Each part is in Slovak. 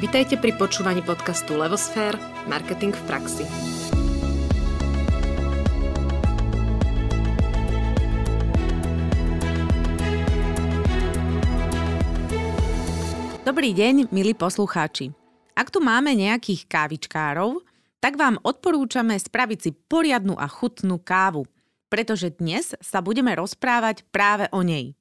Vitajte pri počúvaní podcastu Levosfér – Marketing v praxi. Dobrý deň, milí poslucháči. Ak tu máme nejakých kávičkárov, tak vám odporúčame spraviť si poriadnu a chutnú kávu, pretože dnes sa budeme rozprávať práve o nej.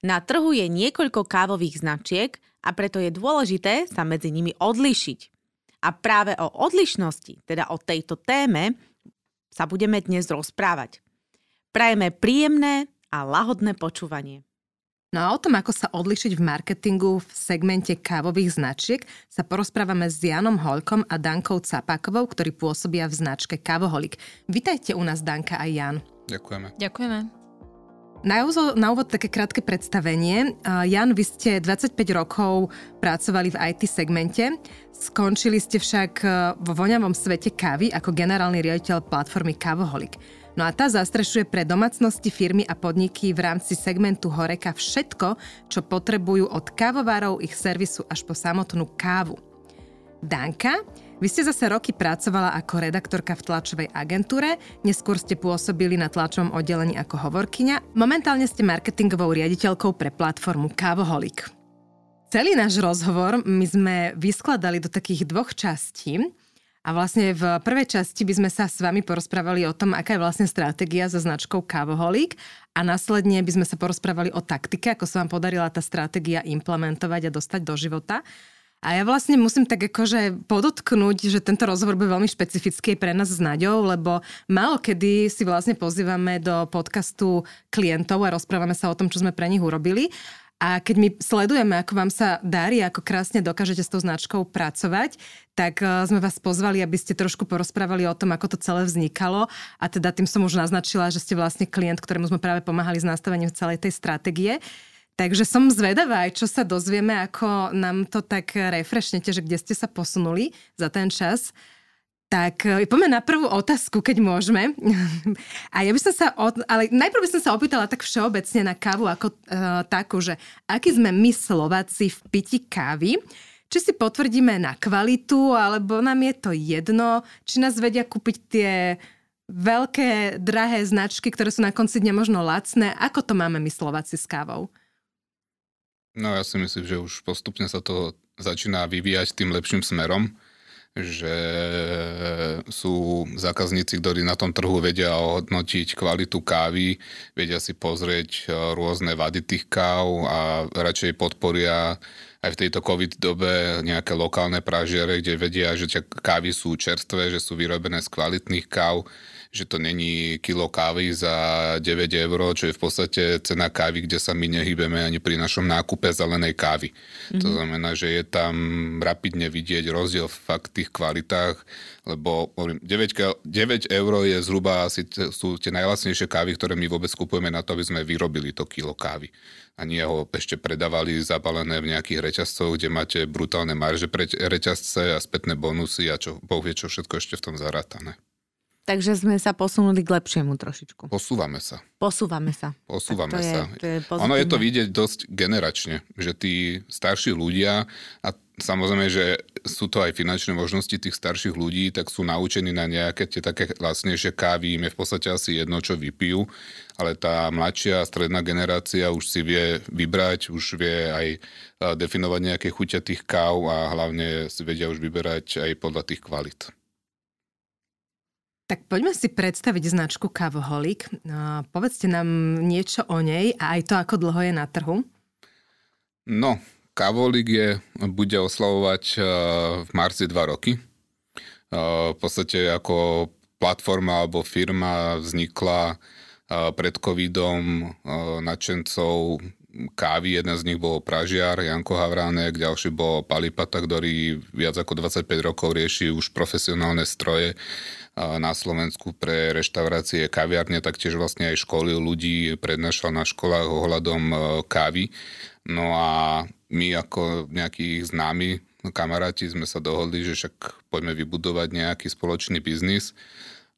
Na trhu je niekoľko kávových značiek a preto je dôležité sa medzi nimi odlišiť. A práve o odlišnosti, teda o tejto téme, sa budeme dnes rozprávať. Prajeme príjemné a lahodné počúvanie. No a o tom, ako sa odlišiť v marketingu v segmente kávových značiek, sa porozprávame s Janom Holkom a Dankou Capákovou, ktorí pôsobia v značke Kávoholik. Vitajte u nás, Danka a Jan. Ďakujeme. Ďakujeme. Na úvod, na úvod také krátke predstavenie. Jan, vy ste 25 rokov pracovali v IT segmente, skončili ste však vo voňavom svete kávy ako generálny riaditeľ platformy Kávoholik. No a tá zastrešuje pre domácnosti, firmy a podniky v rámci segmentu Horeka všetko, čo potrebujú od kávovárov, ich servisu až po samotnú kávu. Danka, vy ste zase roky pracovala ako redaktorka v tlačovej agentúre, neskôr ste pôsobili na tlačovom oddelení ako hovorkyňa, momentálne ste marketingovou riaditeľkou pre platformu Kávoholik. Celý náš rozhovor my sme vyskladali do takých dvoch častí. A vlastne v prvej časti by sme sa s vami porozprávali o tom, aká je vlastne stratégia so značkou Kávoholík a následne by sme sa porozprávali o taktike, ako sa vám podarila tá stratégia implementovať a dostať do života. A ja vlastne musím tak akože podotknúť, že tento rozhovor bude veľmi špecifický pre nás s Naďou, lebo málo kedy si vlastne pozývame do podcastu klientov a rozprávame sa o tom, čo sme pre nich urobili. A keď my sledujeme, ako vám sa darí, ako krásne dokážete s tou značkou pracovať, tak e, sme vás pozvali, aby ste trošku porozprávali o tom, ako to celé vznikalo. A teda tým som už naznačila, že ste vlastne klient, ktorému sme práve pomáhali s nastavením celej tej stratégie. Takže som zvedavá aj, čo sa dozvieme, ako nám to tak refreshnete, že kde ste sa posunuli za ten čas. Tak e, poďme na prvú otázku, keď môžeme. A ja by som sa, od, ale najprv by som sa opýtala tak všeobecne na kávu ako uh, takú, že aký sme my Slováci v piti kávy, či si potvrdíme na kvalitu, alebo nám je to jedno, či nás vedia kúpiť tie veľké, drahé značky, ktoré sú na konci dňa možno lacné. Ako to máme my Slováci s kávou? No ja si myslím, že už postupne sa to začína vyvíjať tým lepším smerom že sú zákazníci, ktorí na tom trhu vedia ohodnotiť kvalitu kávy, vedia si pozrieť e, rôzne vady tých káv a radšej podporia aj v tejto COVID dobe nejaké lokálne pražiare, kde vedia, že kávy sú čerstvé, že sú vyrobené z kvalitných káv, že to není kilo kávy za 9 eur, čo je v podstate cena kávy, kde sa my nehybeme ani pri našom nákupe zelenej kávy. Mm-hmm. To mhm. znamená, že je tam rapidne vidieť rozdiel v fakt tých kvalitách, lebo 9, 9 eur je zhruba asi sú tie najlacnejšie kávy, ktoré my vôbec kupujeme na to, aby sme vyrobili to kilo kávy. A nie ho ešte predávali zabalené v nejakých reťazcoch, kde máte brutálne marže pre reťazce a spätné bonusy a čo, boh vie, čo všetko ešte v tom zarátané. Takže sme sa posunuli k lepšiemu trošičku. Posúvame sa. Posúvame sa. Posúvame to sa. Je, to je ono je to vidieť dosť generačne, že tí starší ľudia, a samozrejme, že sú to aj finančné možnosti tých starších ľudí, tak sú naučení na nejaké tie také lacnejšie kávy, im je v podstate asi jedno, čo vypijú, ale tá mladšia stredná generácia už si vie vybrať, už vie aj definovať nejaké chuťa tých káv a hlavne si vedia už vyberať aj podľa tých kvalit. Tak poďme si predstaviť značku Kavoholik. No, povedzte nám niečo o nej a aj to, ako dlho je na trhu. No, Kavolik je, bude oslavovať uh, v marci dva roky. Uh, v podstate ako platforma alebo firma vznikla uh, pred covidom nadšencov kávy. Jeden z nich bol Pražiar, Janko Havránek, ďalší bol Palipata, ktorý viac ako 25 rokov rieši už profesionálne stroje na Slovensku pre reštaurácie, kaviarne, taktiež vlastne aj školy ľudí prednášal na školách ohľadom e, kávy. No a my ako nejakí známi kamaráti sme sa dohodli, že však poďme vybudovať nejaký spoločný biznis.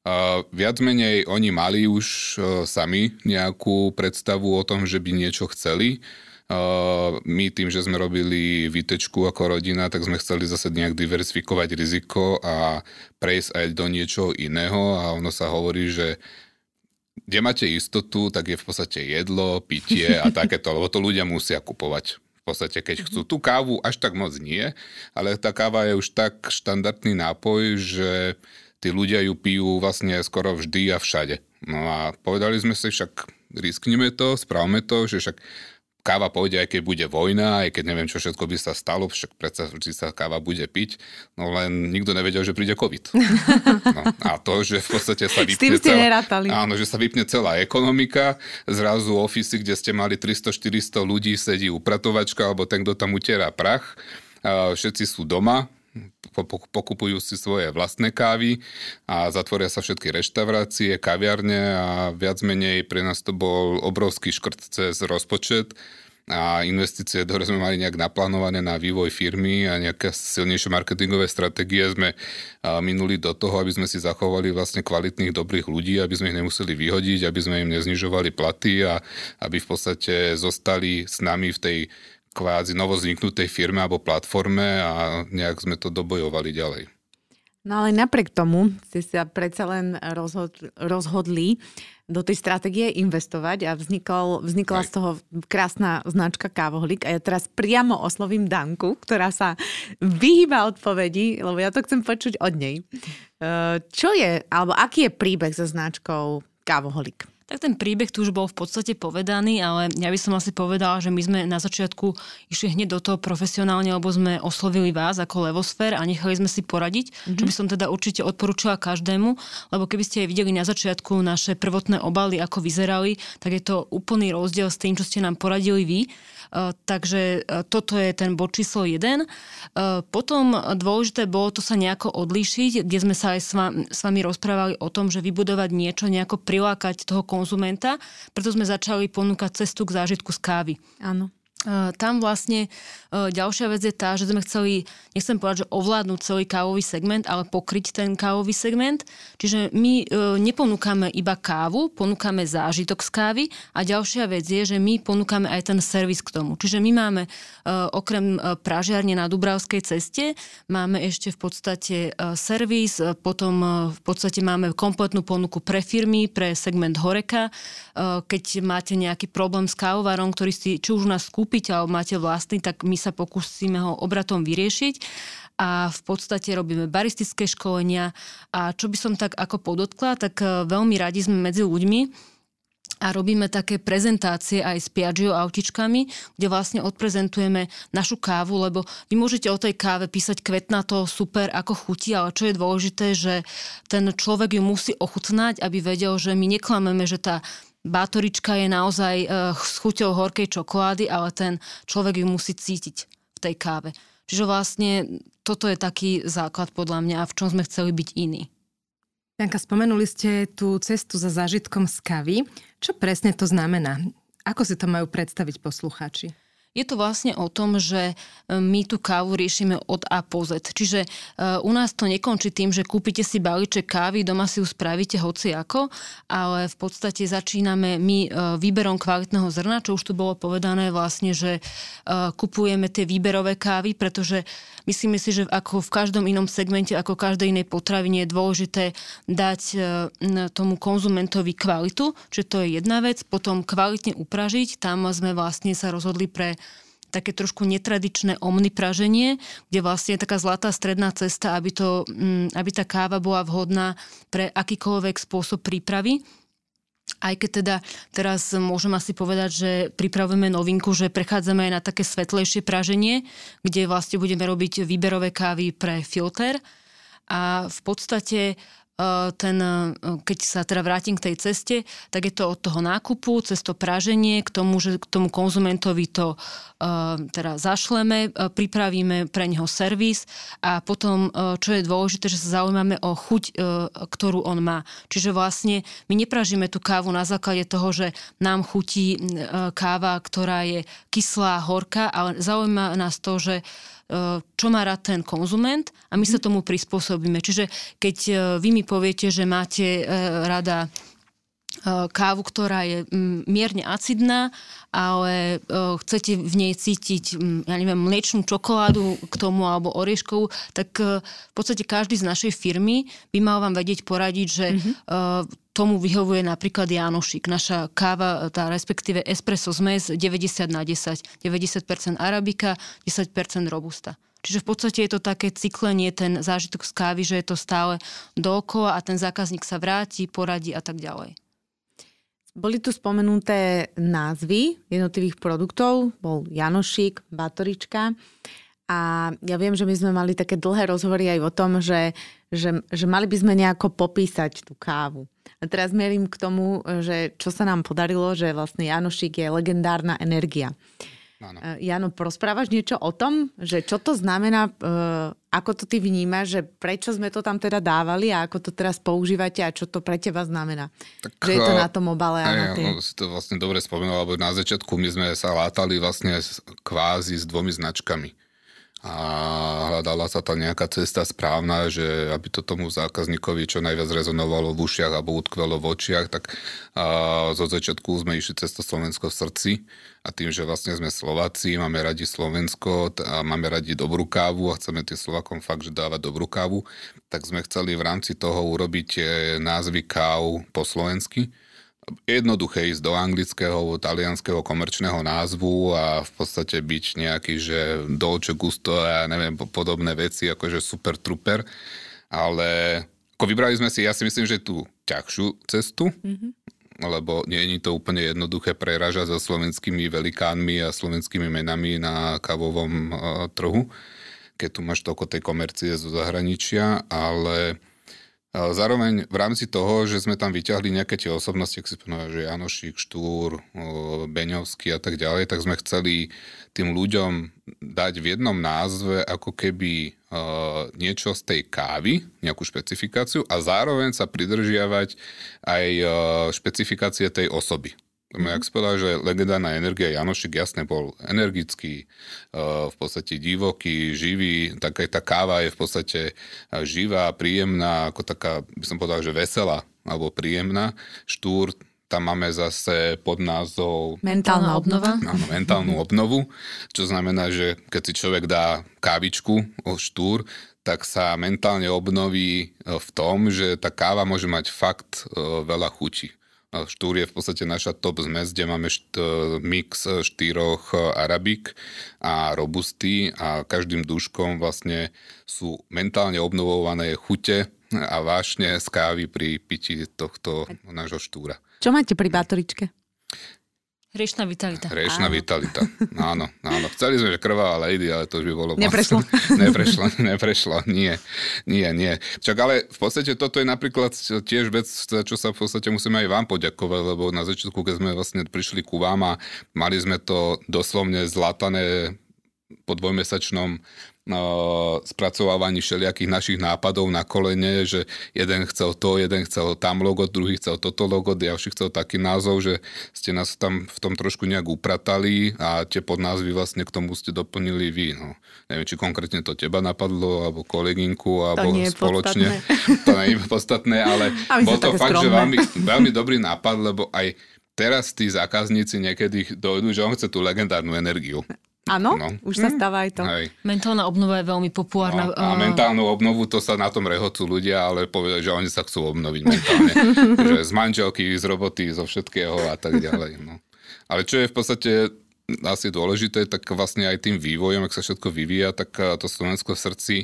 Uh, viac menej oni mali už uh, sami nejakú predstavu o tom, že by niečo chceli. My tým, že sme robili výtečku ako rodina, tak sme chceli zase nejak diversifikovať riziko a prejsť aj do niečoho iného a ono sa hovorí, že kde máte istotu, tak je v podstate jedlo, pitie a takéto, lebo to ľudia musia kupovať. V podstate, keď chcú tú kávu, až tak moc nie, ale tá káva je už tak štandardný nápoj, že tí ľudia ju pijú vlastne skoro vždy a všade. No a povedali sme si však, risknime to, správme to, že však káva pôjde, aj keď bude vojna, aj keď neviem, čo všetko by sa stalo, však predsa vždy sa káva bude piť, no len nikto nevedel, že príde COVID. No, a to, že v podstate sa vypne celá, áno, že sa vypne celá ekonomika, zrazu ofisy, kde ste mali 300-400 ľudí, sedí upratovačka, alebo ten, kto tam utierá prach, všetci sú doma, pokupujú si svoje vlastné kávy a zatvoria sa všetky reštaurácie, kaviarne a viac menej pre nás to bol obrovský škrt cez rozpočet a investície, ktoré sme mali nejak naplánované na vývoj firmy a nejaké silnejšie marketingové stratégie sme minuli do toho, aby sme si zachovali vlastne kvalitných, dobrých ľudí, aby sme ich nemuseli vyhodiť, aby sme im neznižovali platy a aby v podstate zostali s nami v tej kvázi novozniknutej firme alebo platforme a nejak sme to dobojovali ďalej. No ale napriek tomu ste sa predsa len rozhodli, rozhodli do tej stratégie investovať a vznikol, vznikla Aj. z toho krásna značka Kávohlik a ja teraz priamo oslovím Danku, ktorá sa vyhýba odpovedi, lebo ja to chcem počuť od nej. Čo je, alebo aký je príbeh so značkou Kávoholik? Tak ten príbeh tu už bol v podstate povedaný, ale ja by som asi povedala, že my sme na začiatku išli hneď do toho profesionálne, lebo sme oslovili vás ako Levosfér a nechali sme si poradiť, mm-hmm. čo by som teda určite odporúčala každému, lebo keby ste aj videli na začiatku naše prvotné obaly, ako vyzerali, tak je to úplný rozdiel s tým, čo ste nám poradili vy. Eh, takže eh, toto je ten bod číslo 1. Eh, potom dôležité bolo to sa nejako odlíšiť, kde sme sa aj s vami rozprávali o tom, že vybudovať niečo, nejako prilákať toho konzumenta, preto sme začali ponúkať cestu k zážitku z kávy. Áno. Tam vlastne ďalšia vec je tá, že sme chceli, nechcem povedať, že ovládnuť celý kávový segment, ale pokryť ten kávový segment. Čiže my neponúkame iba kávu, ponúkame zážitok z kávy a ďalšia vec je, že my ponúkame aj ten servis k tomu. Čiže my máme okrem pražiarne na Dubravskej ceste, máme ešte v podstate servis, potom v podstate máme kompletnú ponuku pre firmy, pre segment Horeka. Keď máte nejaký problém s kávovarom, ktorý si či už u nás kúpiť alebo máte vlastný, tak my sa pokúsime ho obratom vyriešiť. A v podstate robíme baristické školenia. A čo by som tak ako podotkla, tak e, veľmi radi sme medzi ľuďmi, a robíme také prezentácie aj s Piaggio autičkami, kde vlastne odprezentujeme našu kávu, lebo vy môžete o tej káve písať kvetnato, super, ako chutí, ale čo je dôležité, že ten človek ju musí ochutnať, aby vedel, že my neklameme, že tá bátorička je naozaj uh, s chuťou horkej čokolády, ale ten človek ju musí cítiť v tej káve. Čiže vlastne toto je taký základ podľa mňa, v čom sme chceli byť iní. Janka, spomenuli ste tú cestu za zážitkom z kavy. Čo presne to znamená? Ako si to majú predstaviť poslucháči? Je to vlastne o tom, že e, my tú kávu riešime od A po Z. Čiže e, u nás to nekončí tým, že kúpite si balíček kávy, doma si ju spravíte hoci ako, ale v podstate začíname my e, výberom kvalitného zrna, čo už tu bolo povedané vlastne, že kupujeme tie výberové kávy, pretože myslíme si, že ako v každom inom segmente, ako každej inej potravine je dôležité dať tomu konzumentovi kvalitu, čiže to je jedna vec, potom kvalitne upražiť, tam sme vlastne sa rozhodli pre také trošku netradičné omnipraženie, kde vlastne je taká zlatá stredná cesta, aby, to, mm, aby tá káva bola vhodná pre akýkoľvek spôsob prípravy. Aj keď teda teraz môžem asi povedať, že pripravujeme novinku, že prechádzame aj na také svetlejšie praženie, kde vlastne budeme robiť výberové kávy pre filter. A v podstate Eh, ten, eh, keď sa teda vrátim k tej ceste, tak je to od toho nákupu, cez to praženie, k tomu, že k tomu konzumentovi to uh, teda zašleme, pripravíme pre neho servis a potom, čo je dôležité, že sa zaujímame o chuť, ktorú on má. Čiže vlastne my nepražíme tú kávu na základe toho, že nám chutí káva, ktorá je kyslá, horká, ale zaujíma nás to, že čo má rád ten konzument a my sa mhm. tomu prispôsobíme. Čiže keď e, vy mi poviete, že máte e, rada kávu, ktorá je mierne acidná, ale chcete v nej cítiť, ja neviem, mliečnú čokoládu k tomu alebo orieškovú, tak v podstate každý z našej firmy by mal vám vedieť poradiť, že mm-hmm tomu vyhovuje napríklad Janošik. Naša káva, tá respektíve espresso zmes 90 na 10. 90% arabika, 10% robusta. Čiže v podstate je to také cyklenie, ten zážitok z kávy, že je to stále dookola a ten zákazník sa vráti, poradí a tak ďalej. Boli tu spomenuté názvy jednotlivých produktov, bol Janošik, Batorička. A ja viem, že my sme mali také dlhé rozhovory aj o tom, že, že, že mali by sme nejako popísať tú kávu. A teraz merím k tomu, že čo sa nám podarilo, že vlastne Janošik je legendárna energia. Áno. E, Jano, porozprávaš niečo o tom, že čo to znamená, e, ako to ty vnímaš, že prečo sme to tam teda dávali a ako to teraz používate a čo to pre teba znamená? Tak, že je to na tom obale a aj, na. No, si to vlastne dobre spomenul, lebo na začiatku my sme sa látali vlastne kvázi s dvomi značkami a hľadala sa tá nejaká cesta správna, že aby to tomu zákazníkovi čo najviac rezonovalo v ušiach alebo utkvelo v očiach, tak a zo začiatku sme išli cez Slovensko v srdci. A tým, že vlastne sme Slováci, máme radi Slovensko a máme radi dobrú kávu a chceme tým Slovakom fakt, že dávať dobrú kávu, tak sme chceli v rámci toho urobiť názvy káv po slovensky jednoduché ísť do anglického, talianského komerčného názvu a v podstate byť nejaký, že Dolce Gusto a neviem, podobné veci, akože super truper, ale ako vybrali sme si, ja si myslím, že tú ťažšiu cestu, mm-hmm. lebo nie je to úplne jednoduché preražať so slovenskými velikánmi a slovenskými menami na kavovom uh, trhu, keď tu máš toľko tej komercie zo zahraničia, ale Zároveň v rámci toho, že sme tam vyťahli nejaké tie osobnosti, ak si spomínal, že Janošik, Štúr, Beňovský a tak ďalej, tak sme chceli tým ľuďom dať v jednom názve ako keby niečo z tej kávy, nejakú špecifikáciu a zároveň sa pridržiavať aj špecifikácie tej osoby. Mm-hmm. Jak povedal, že legendárna energia Janošik jasne bol energický, eh, v podstate divoký, živý, taká tá káva je v podstate eh, živá, príjemná, ako taká, by som povedal, že veselá alebo príjemná. Štúr, tam máme zase pod názov... Mentálna obnova. Áno, mentálnu obnovu, čo znamená, že keď si človek dá kávičku o štúr, tak sa mentálne obnoví eh, v tom, že tá káva môže mať fakt veľa chuti. Štúr je v podstate naša top zmes, kde máme št- mix štyroch arabik a robusty a každým duškom vlastne sú mentálne obnovované chute a vášne z kávy pri pití tohto nášho štúra. Čo máte pri bátoričke? Hriešná vitalita. Hriešná vitalita. Áno, áno. Chceli sme, že krvá lady, ale to už by bolo... Neprešlo. neprešlo, neprešlo. Nie, nie, nie. Čak ale v podstate toto je napríklad tiež vec, čo sa v podstate musíme aj vám poďakovať, lebo na začiatku, keď sme vlastne prišli ku vám a mali sme to doslovne zlatané po dvojmesačnom no, spracovávaní všelijakých našich nápadov na kolene, že jeden chcel to, jeden chcel tam logo, druhý chcel toto logo, ďalší chcel taký názov, že ste nás tam v tom trošku nejak upratali a tie podnázvy vlastne k tomu ste doplnili vy. No. Neviem, či konkrétne to teba napadlo, alebo koleginku, alebo to spoločne. Podstatné. To nie je podstatné, ale bol to fakt, skromné. že veľmi, veľmi dobrý nápad, lebo aj teraz tí zákazníci niekedy dojdú, že on chce tú legendárnu energiu. Áno, no. už sa hm. stáva aj to. Hej. Mentálna obnova je veľmi populárna. No, a mentálnu obnovu, to sa na tom rehocú ľudia, ale povedali, že oni sa chcú obnoviť mentálne. že z manželky, z roboty, zo všetkého a tak ďalej. No. Ale čo je v podstate asi dôležité, tak vlastne aj tým vývojom, ak sa všetko vyvíja, tak to Slovensko v srdci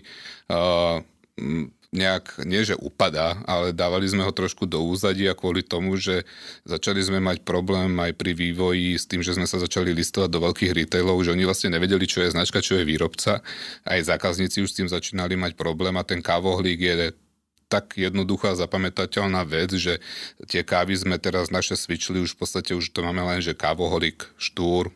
uh, nejak, nie že upadá, ale dávali sme ho trošku do úzadia kvôli tomu, že začali sme mať problém aj pri vývoji s tým, že sme sa začali listovať do veľkých retailov, že oni vlastne nevedeli, čo je značka, čo je výrobca. Aj zákazníci už s tým začínali mať problém a ten kávohlík je tak jednoduchá zapamätateľná vec, že tie kávy sme teraz naše svičili, už v podstate už to máme len, že kávoholik, štúr,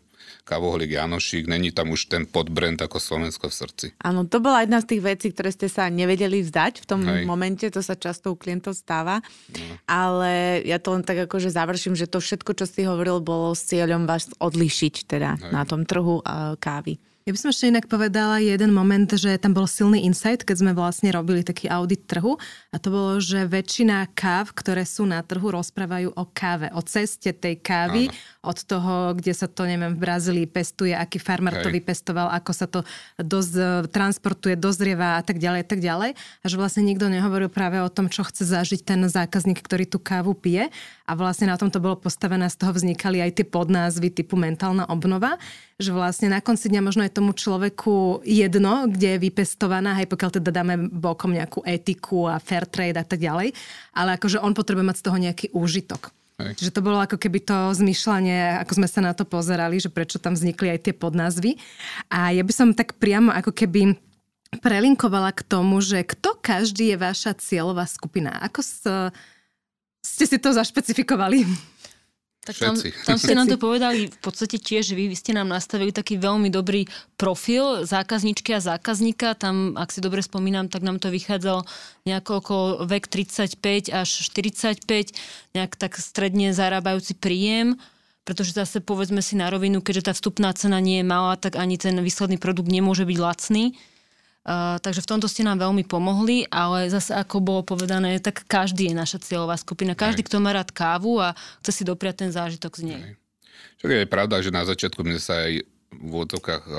Kavoholik Janošík, není tam už ten podbrand ako Slovensko v srdci. Áno, to bola jedna z tých vecí, ktoré ste sa nevedeli vzdať v tom Hej. momente, to sa často u klientov stáva, no. ale ja to len tak akože završím, že to všetko, čo si hovoril, bolo s cieľom vás odlišiť teda Hej. na tom trhu uh, kávy. Ja by som ešte inak povedala jeden moment, že tam bol silný insight, keď sme vlastne robili taký audit trhu a to bolo, že väčšina káv, ktoré sú na trhu, rozprávajú o káve, o ceste tej kávy, Áno. Od toho, kde sa to, neviem, v Brazílii pestuje, aký farmer Hej. to vypestoval, ako sa to doz, transportuje, dozrieva a tak ďalej, a tak ďalej. A že vlastne nikto nehovoril práve o tom, čo chce zažiť ten zákazník, ktorý tú kávu pije. A vlastne na tom to bolo postavené, z toho vznikali aj tie podnázvy typu mentálna obnova, že vlastne na konci dňa možno je tomu človeku jedno, kde je vypestovaná, aj pokiaľ teda dáme bokom nejakú etiku a fair trade a tak ďalej, ale akože on potrebuje mať z toho nejaký úžitok. Čiže to bolo ako keby to zmyšľanie, ako sme sa na to pozerali, že prečo tam vznikli aj tie podnázvy. A ja by som tak priamo ako keby prelinkovala k tomu, že kto každý je vaša cieľová skupina. Ako s, ste si to zašpecifikovali? Tak tam, tam ste nám to povedali v podstate tiež vy, vy ste nám nastavili taký veľmi dobrý profil zákazničky a zákazníka. Tam, ak si dobre spomínam, tak nám to vychádzalo nejako okolo vek 35 až 45, nejak tak stredne zarábajúci príjem pretože zase povedzme si na rovinu, keďže tá vstupná cena nie je malá, tak ani ten výsledný produkt nemôže byť lacný. Uh, takže v tomto ste nám veľmi pomohli, ale zase ako bolo povedané, tak každý je naša cieľová skupina. Každý, kto má rád kávu a chce si dopriať ten zážitok z nej. Čo je pravda, že na začiatku sme sa aj v úvodokách uh,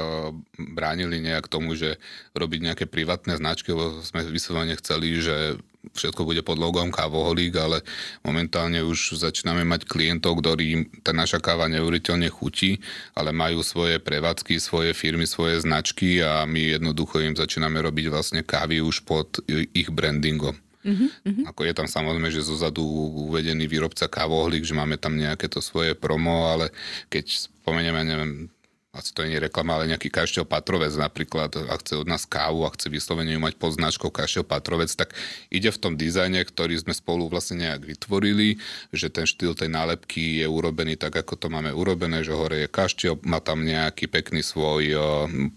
bránili nejak tomu, že robiť nejaké privátne značky, lebo sme vyslovene chceli, že všetko bude pod logom kávoholík, ale momentálne už začíname mať klientov, ktorí tá naša káva neuveriteľne chutí, ale majú svoje prevádzky, svoje firmy, svoje značky a my jednoducho im začíname robiť vlastne kávy už pod ich brandingom. Uh-huh, Ako je tam samozrejme, že zozadu uvedený výrobca kávohlík, že máme tam nejaké to svoje promo, ale keď spomenieme, neviem, asi to nie je reklama, ale nejaký kaštiel Patrovec napríklad, a chce od nás kávu a chce vyslovene ju mať pod značkou kaštiel Patrovec, tak ide v tom dizajne, ktorý sme spolu vlastne nejak vytvorili, že ten štýl tej nálepky je urobený tak, ako to máme urobené, že hore je kaštiel, má tam nejaký pekný svoj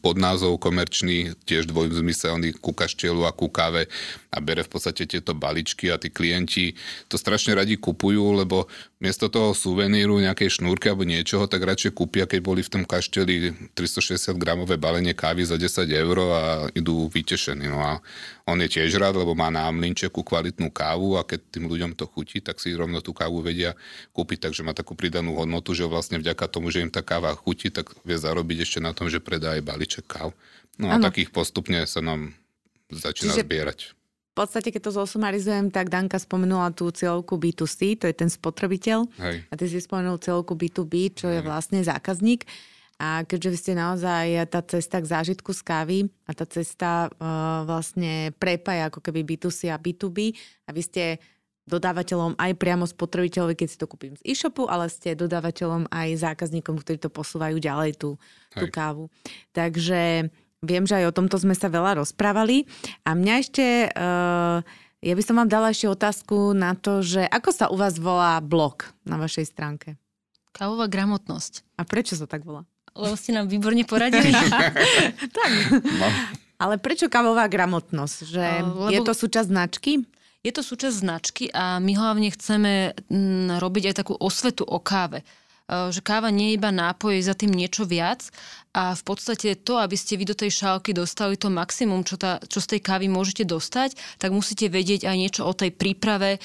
podnázov komerčný, tiež dvojzmyselný ku kaštielu a ku káve a bere v podstate tieto baličky a tí klienti to strašne radi kupujú, lebo miesto toho suveníru, nejakej šnúrky alebo niečoho, tak radšej kúpia, keď boli v tom kašteli 360 gramové balenie kávy za 10 eur a idú vytešení. No a on je tiež rád, lebo má na mlinčeku kvalitnú kávu a keď tým ľuďom to chutí, tak si rovno tú kávu vedia kúpiť, takže má takú pridanú hodnotu, že vlastne vďaka tomu, že im tá káva chutí, tak vie zarobiť ešte na tom, že predá aj balíček káv. No a ano. takých postupne sa nám začína Čiže... zbierať podstate, keď to zosumarizujem, tak Danka spomenula tú cieľovku B2C, to je ten spotrebiteľ. Hej. A ty si spomenul cieľovku B2B, čo Hej. je vlastne zákazník. A keďže vy ste naozaj tá cesta k zážitku z kávy a tá cesta uh, vlastne prepája ako keby B2C a B2B a vy ste dodávateľom aj priamo spotrebiteľovi, keď si to kúpim z e-shopu, ale ste dodávateľom aj zákazníkom, ktorí to posúvajú ďalej tú, tú kávu. Takže Viem, že aj o tomto sme sa veľa rozprávali. A mňa ešte, uh, ja by som vám dala ešte otázku na to, že ako sa u vás volá blog na vašej stránke? Kávová gramotnosť. A prečo sa tak volá? Lebo ste nám výborne poradili. tak. No. Ale prečo kávová gramotnosť? Že uh, lebo... Je to súčasť značky? Je to súčasť značky a my hlavne chceme m, robiť aj takú osvetu o káve že káva nie je iba nápoj, je za tým niečo viac a v podstate to, aby ste vy do tej šálky dostali to maximum, čo, tá, čo z tej kávy môžete dostať, tak musíte vedieť aj niečo o tej príprave.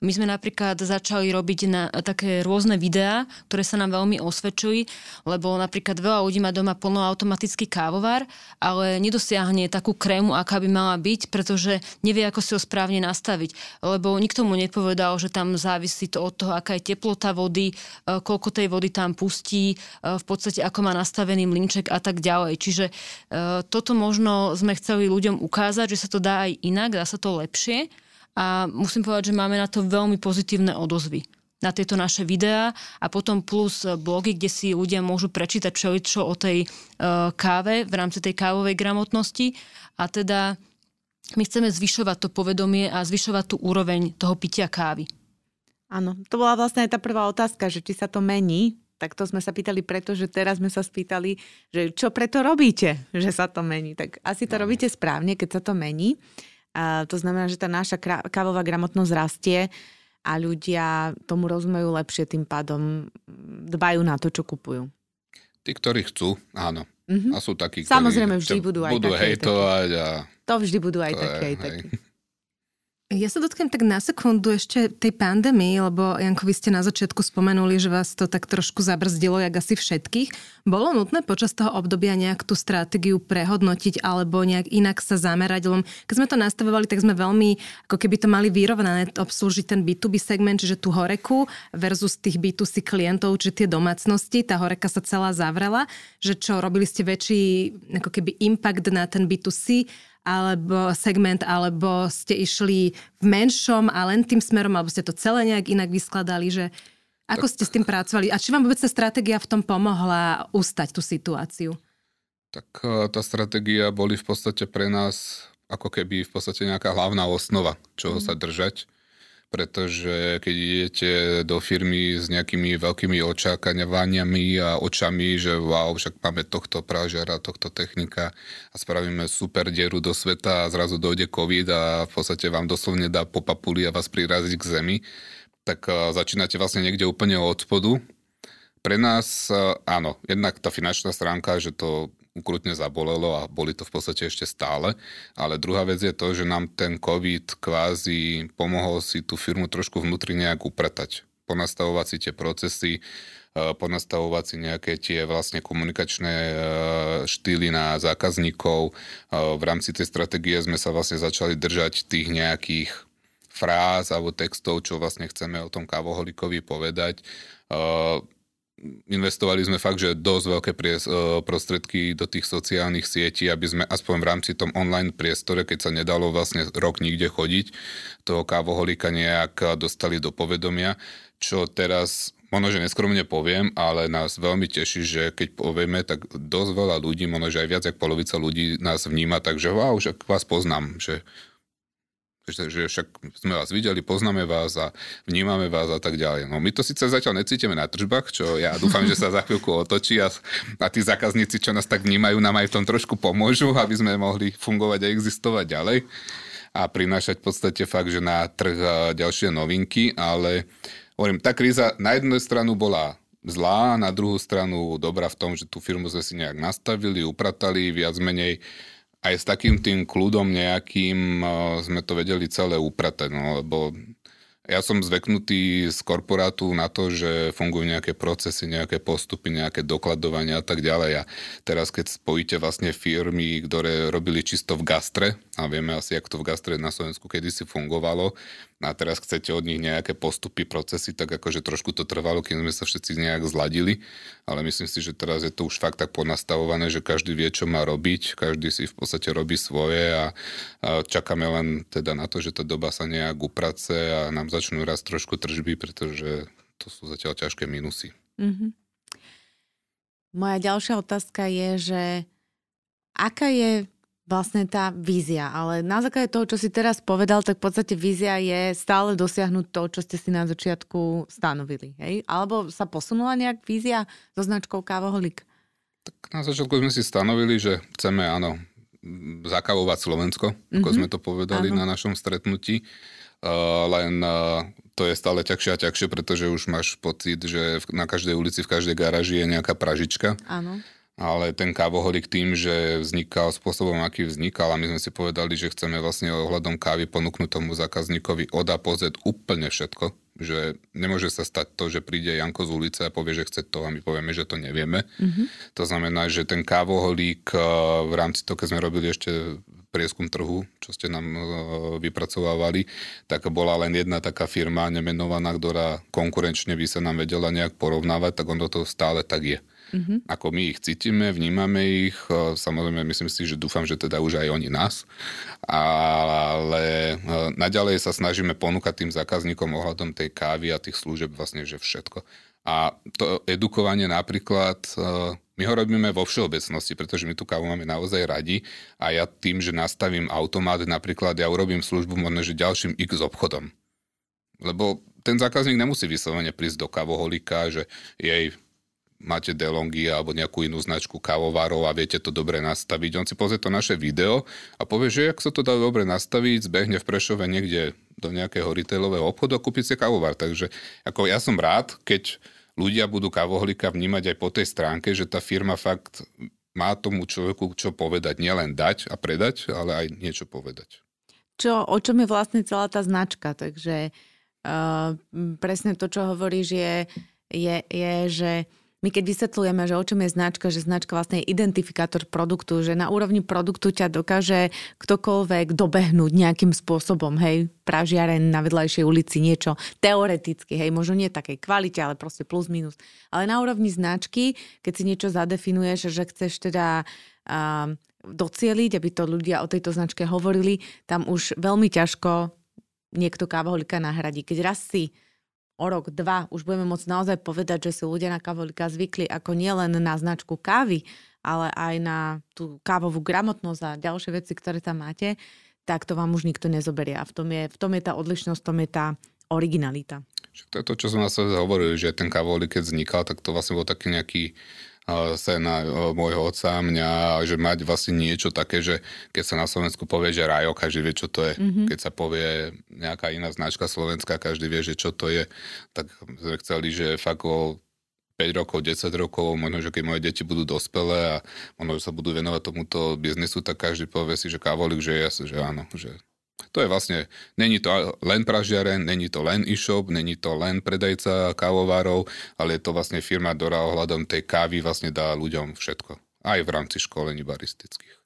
My sme napríklad začali robiť na, také rôzne videá, ktoré sa nám veľmi osvedčujú, lebo napríklad veľa ľudí má doma plnoautomatický kávovar, ale nedosiahne takú krému, aká by mala byť, pretože nevie, ako si ho správne nastaviť. Lebo nikto mu nepovedal, že tam závisí to od toho, aká je teplota vody, e, koľko tej vody tam pustí, e, v podstate ako má nastavený mlinček značiek a tak ďalej. Čiže e, toto možno sme chceli ľuďom ukázať, že sa to dá aj inak, dá sa to lepšie a musím povedať, že máme na to veľmi pozitívne odozvy na tieto naše videá a potom plus blogy, kde si ľudia môžu prečítať čo o tej e, káve v rámci tej kávovej gramotnosti a teda my chceme zvyšovať to povedomie a zvyšovať tú úroveň toho pitia kávy. Áno, to bola vlastne aj tá prvá otázka, že či sa to mení tak to sme sa pýtali preto, že teraz sme sa spýtali, že čo preto robíte, že sa to mení. Tak asi to no. robíte správne, keď sa to mení. A to znamená, že tá naša kávová gramotnosť rastie a ľudia tomu rozumejú lepšie, tým pádom dbajú na to, čo kupujú. Tí, ktorí chcú, áno. Mhm. A sú takí, Samozrejme, ktorí vždy ťa budú aj budú takí, aj hejtovať a To vždy budú aj takí, je, aj hej. Ja sa dotknem tak na sekundu ešte tej pandémii, lebo Janko, vy ste na začiatku spomenuli, že vás to tak trošku zabrzdilo, jak asi všetkých. Bolo nutné počas toho obdobia nejak tú stratégiu prehodnotiť alebo nejak inak sa zamerať? Lebo keď sme to nastavovali, tak sme veľmi, ako keby to mali vyrovnané, obslúžiť ten B2B segment, čiže tú horeku versus tých B2C klientov, čiže tie domácnosti. Tá horeka sa celá zavrela, že čo, robili ste väčší ako keby impact na ten B2C alebo segment, alebo ste išli v menšom a len tým smerom, alebo ste to celé nejak inak vyskladali, že ako ste s tým pracovali? A či vám vôbec tá stratégia v tom pomohla ustať tú situáciu? tak eh, tá stratégia boli v podstate pre nás ako keby v podstate nejaká hlavná osnova, čoho sa držať. Pretože keď idete do firmy s nejakými veľkými očakávaniami a očami, že wow, však máme tohto prážara, tohto technika a spravíme super dieru do sveta a zrazu dojde COVID a v podstate vám doslovne dá po a vás prirazí k zemi, tak eh, začínate vlastne niekde úplne od spodu. Pre nás eh, áno, jednak tá finančná stránka, že to ukrutne zabolelo a boli to v podstate ešte stále. Ale druhá vec je to, že nám ten COVID kvázi pomohol si tú firmu trošku vnútri nejak upratať. Ponastavovať si tie procesy, eh, ponastavovať si nejaké tie vlastne komunikačné eh, štýly na zákazníkov. Eh, V rámci tej stratégie sme sa vlastne začali držať tých nejakých fráz alebo textov, čo vlastne chceme o tom kávoholikovi povedať investovali sme fakt, že dosť veľké pries, e, prostredky do tých sociálnych sietí, aby sme aspoň v rámci tom online priestore, keď sa nedalo vlastne rok nikde chodiť, toho kávoholika nejak dostali do povedomia, čo teraz možno, že neskromne poviem, ale nás veľmi teší, že keď povieme, tak dosť veľa ľudí, možno, že aj viac ako polovica ľudí nás vníma, takže wow, že vás poznám, že že, že však sme vás videli, poznáme vás a vnímame vás a tak ďalej. No my to síce zatiaľ necítime na tržbách, čo ja dúfam, že sa za chvíľku otočí a, a tí zákazníci, čo nás tak vnímajú, nám aj v tom trošku pomôžu, aby sme mohli fungovať a existovať ďalej a prinášať v podstate fakt, že na trh ďalšie novinky, ale hovorím, tá kríza na jednu stranu bola zlá, na druhú stranu dobrá v tom, že tú firmu sme si nejak nastavili, upratali, viac menej aj s takým tým kľudom nejakým uh, sme to vedeli celé upratať, no, lebo ja som zveknutý z korporátu na to, že fungujú nejaké procesy, nejaké postupy, nejaké dokladovania a tak ďalej. A teraz, keď spojíte vlastne firmy, ktoré robili čisto v gastre, a vieme asi, ako to v gastre na Slovensku kedysi fungovalo, a teraz chcete od nich nejaké postupy, procesy, tak akože trošku to trvalo, kým sme sa všetci nejak zladili, ale myslím si, že teraz je to už fakt tak ponastavované, že každý vie, čo má robiť, každý si v podstate robí svoje a, a čakáme len teda na to, že tá doba sa nejak uprace a nám začnú raz trošku tržby, pretože to sú zatiaľ ťažké minusy. Mhm. Moja ďalšia otázka je, že aká je vlastne tá vízia, ale na základe toho, čo si teraz povedal, tak v podstate vízia je stále dosiahnuť to, čo ste si na začiatku stanovili, hej? Alebo sa posunula nejak vízia so značkou Kávoholik? Tak na začiatku sme si stanovili, že chceme, áno, zakavovať Slovensko, ako Mhm. sme to povedali Áno. na našom stretnutí. Uh, len uh, to je stále ťažšie a ťažšie, pretože už máš pocit, že v- na každej ulici, v každej garáži je nejaká pražička. Áno. Ale ten kávoholik tým, že vznikal spôsobom, aký vznikal a my sme si povedali, že chceme vlastne ohľadom kávy ponúknuť tomu zákazníkovi od A po Z úplne všetko. Že nemôže sa stať to, že príde Janko z ulice a povie, že chce to a my povieme, že to nevieme. Mhm. To znamená, že ten kávoholík eh, v rámci toho, keď sme robili ešte prieskum trhu, čo ste nám eh, vypracovávali, tak bola len jedna taká firma nemenovaná, ktorá konkurenčne by sa nám vedela nejak porovnávať, tak ono to stále tak je. Mhm. Ako my ich cítime, vnímame ich, eh, samozrejme myslím si, že dúfam, že teda už aj oni nás, ale eh, naďalej sa snažíme ponúkať tým zákazníkom ohľadom tej kávy a tých služieb vlastne, že všetko. A to edukovanie napríklad, eh, my ho robíme vo všeobecnosti, pretože my tú kávu máme naozaj radi a ja tým, že nastavím automat, napríklad ja urobím službu možno, že ďalším x obchodom. Lebo ten zákazník nemusí vyslovene prísť do kavoholika, že jej máte DeLonghi alebo nejakú inú značku kávovarov a viete to dobre nastaviť. On si pozrie to naše video a povie, že ak sa to dá dobre nastaviť, zbehne v Prešove niekde do nejakého retailového obchodu a kúpi si kávovar. Takže ako ja som rád, keď ľudia budú kávoholika vnímať aj po tej stránke, že tá firma fakt má tomu človeku čo povedať, nielen dať a predať, ale aj niečo povedať. Čo, o čom je vlastne celá tá značka, takže uh, presne to, čo hovoríš, je, je, je že my keď vysvetľujeme, že o čom je značka, že značka vlastne je identifikátor produktu, že na úrovni produktu ťa dokáže ktokoľvek dobehnúť nejakým spôsobom, hej, pražiaren na vedľajšej ulici, niečo teoreticky, hej, možno nie takej kvalite, ale proste plus minus. Ale na úrovni značky, keď si niečo zadefinuješ, že chceš teda uh, docieliť, aby to ľudia o tejto značke hovorili, tam už veľmi ťažko niekto kávoholika nahradí. Keď raz si o rok, dva už budeme môcť naozaj povedať, že si ľudia na kávolika zvykli ako nielen na značku kávy, ale aj na tú kávovú gramotnosť a ďalšie veci, ktoré tam máte, tak to vám už nikto nezoberie. A v tom je, v tom je tá odlišnosť, v tom je tá originalita. To je to, čo som vás hovoril, že ten kávolik, keď vznikal, tak to vlastne bol taký nejaký sena môjho otca mňa, že mať vlastne niečo také, že keď sa na Slovensku povie, že rajo, každý vie, čo to je. Mm-hmm. Keď sa povie nejaká iná značka slovenská, každý vie, že čo to je. Tak sme chceli, že fakt o 5 rokov, 10 rokov, možno, že keď moje deti budú dospelé a možno, že sa budú venovať tomuto biznisu, tak každý povie si, že kávolik, že je, že áno, že to je vlastne, není to len pražiaren, není to len e-shop, není to len predajca kávovárov, ale je to vlastne firma, ktorá ohľadom tej kávy vlastne dá ľuďom všetko. Aj v rámci školení baristických.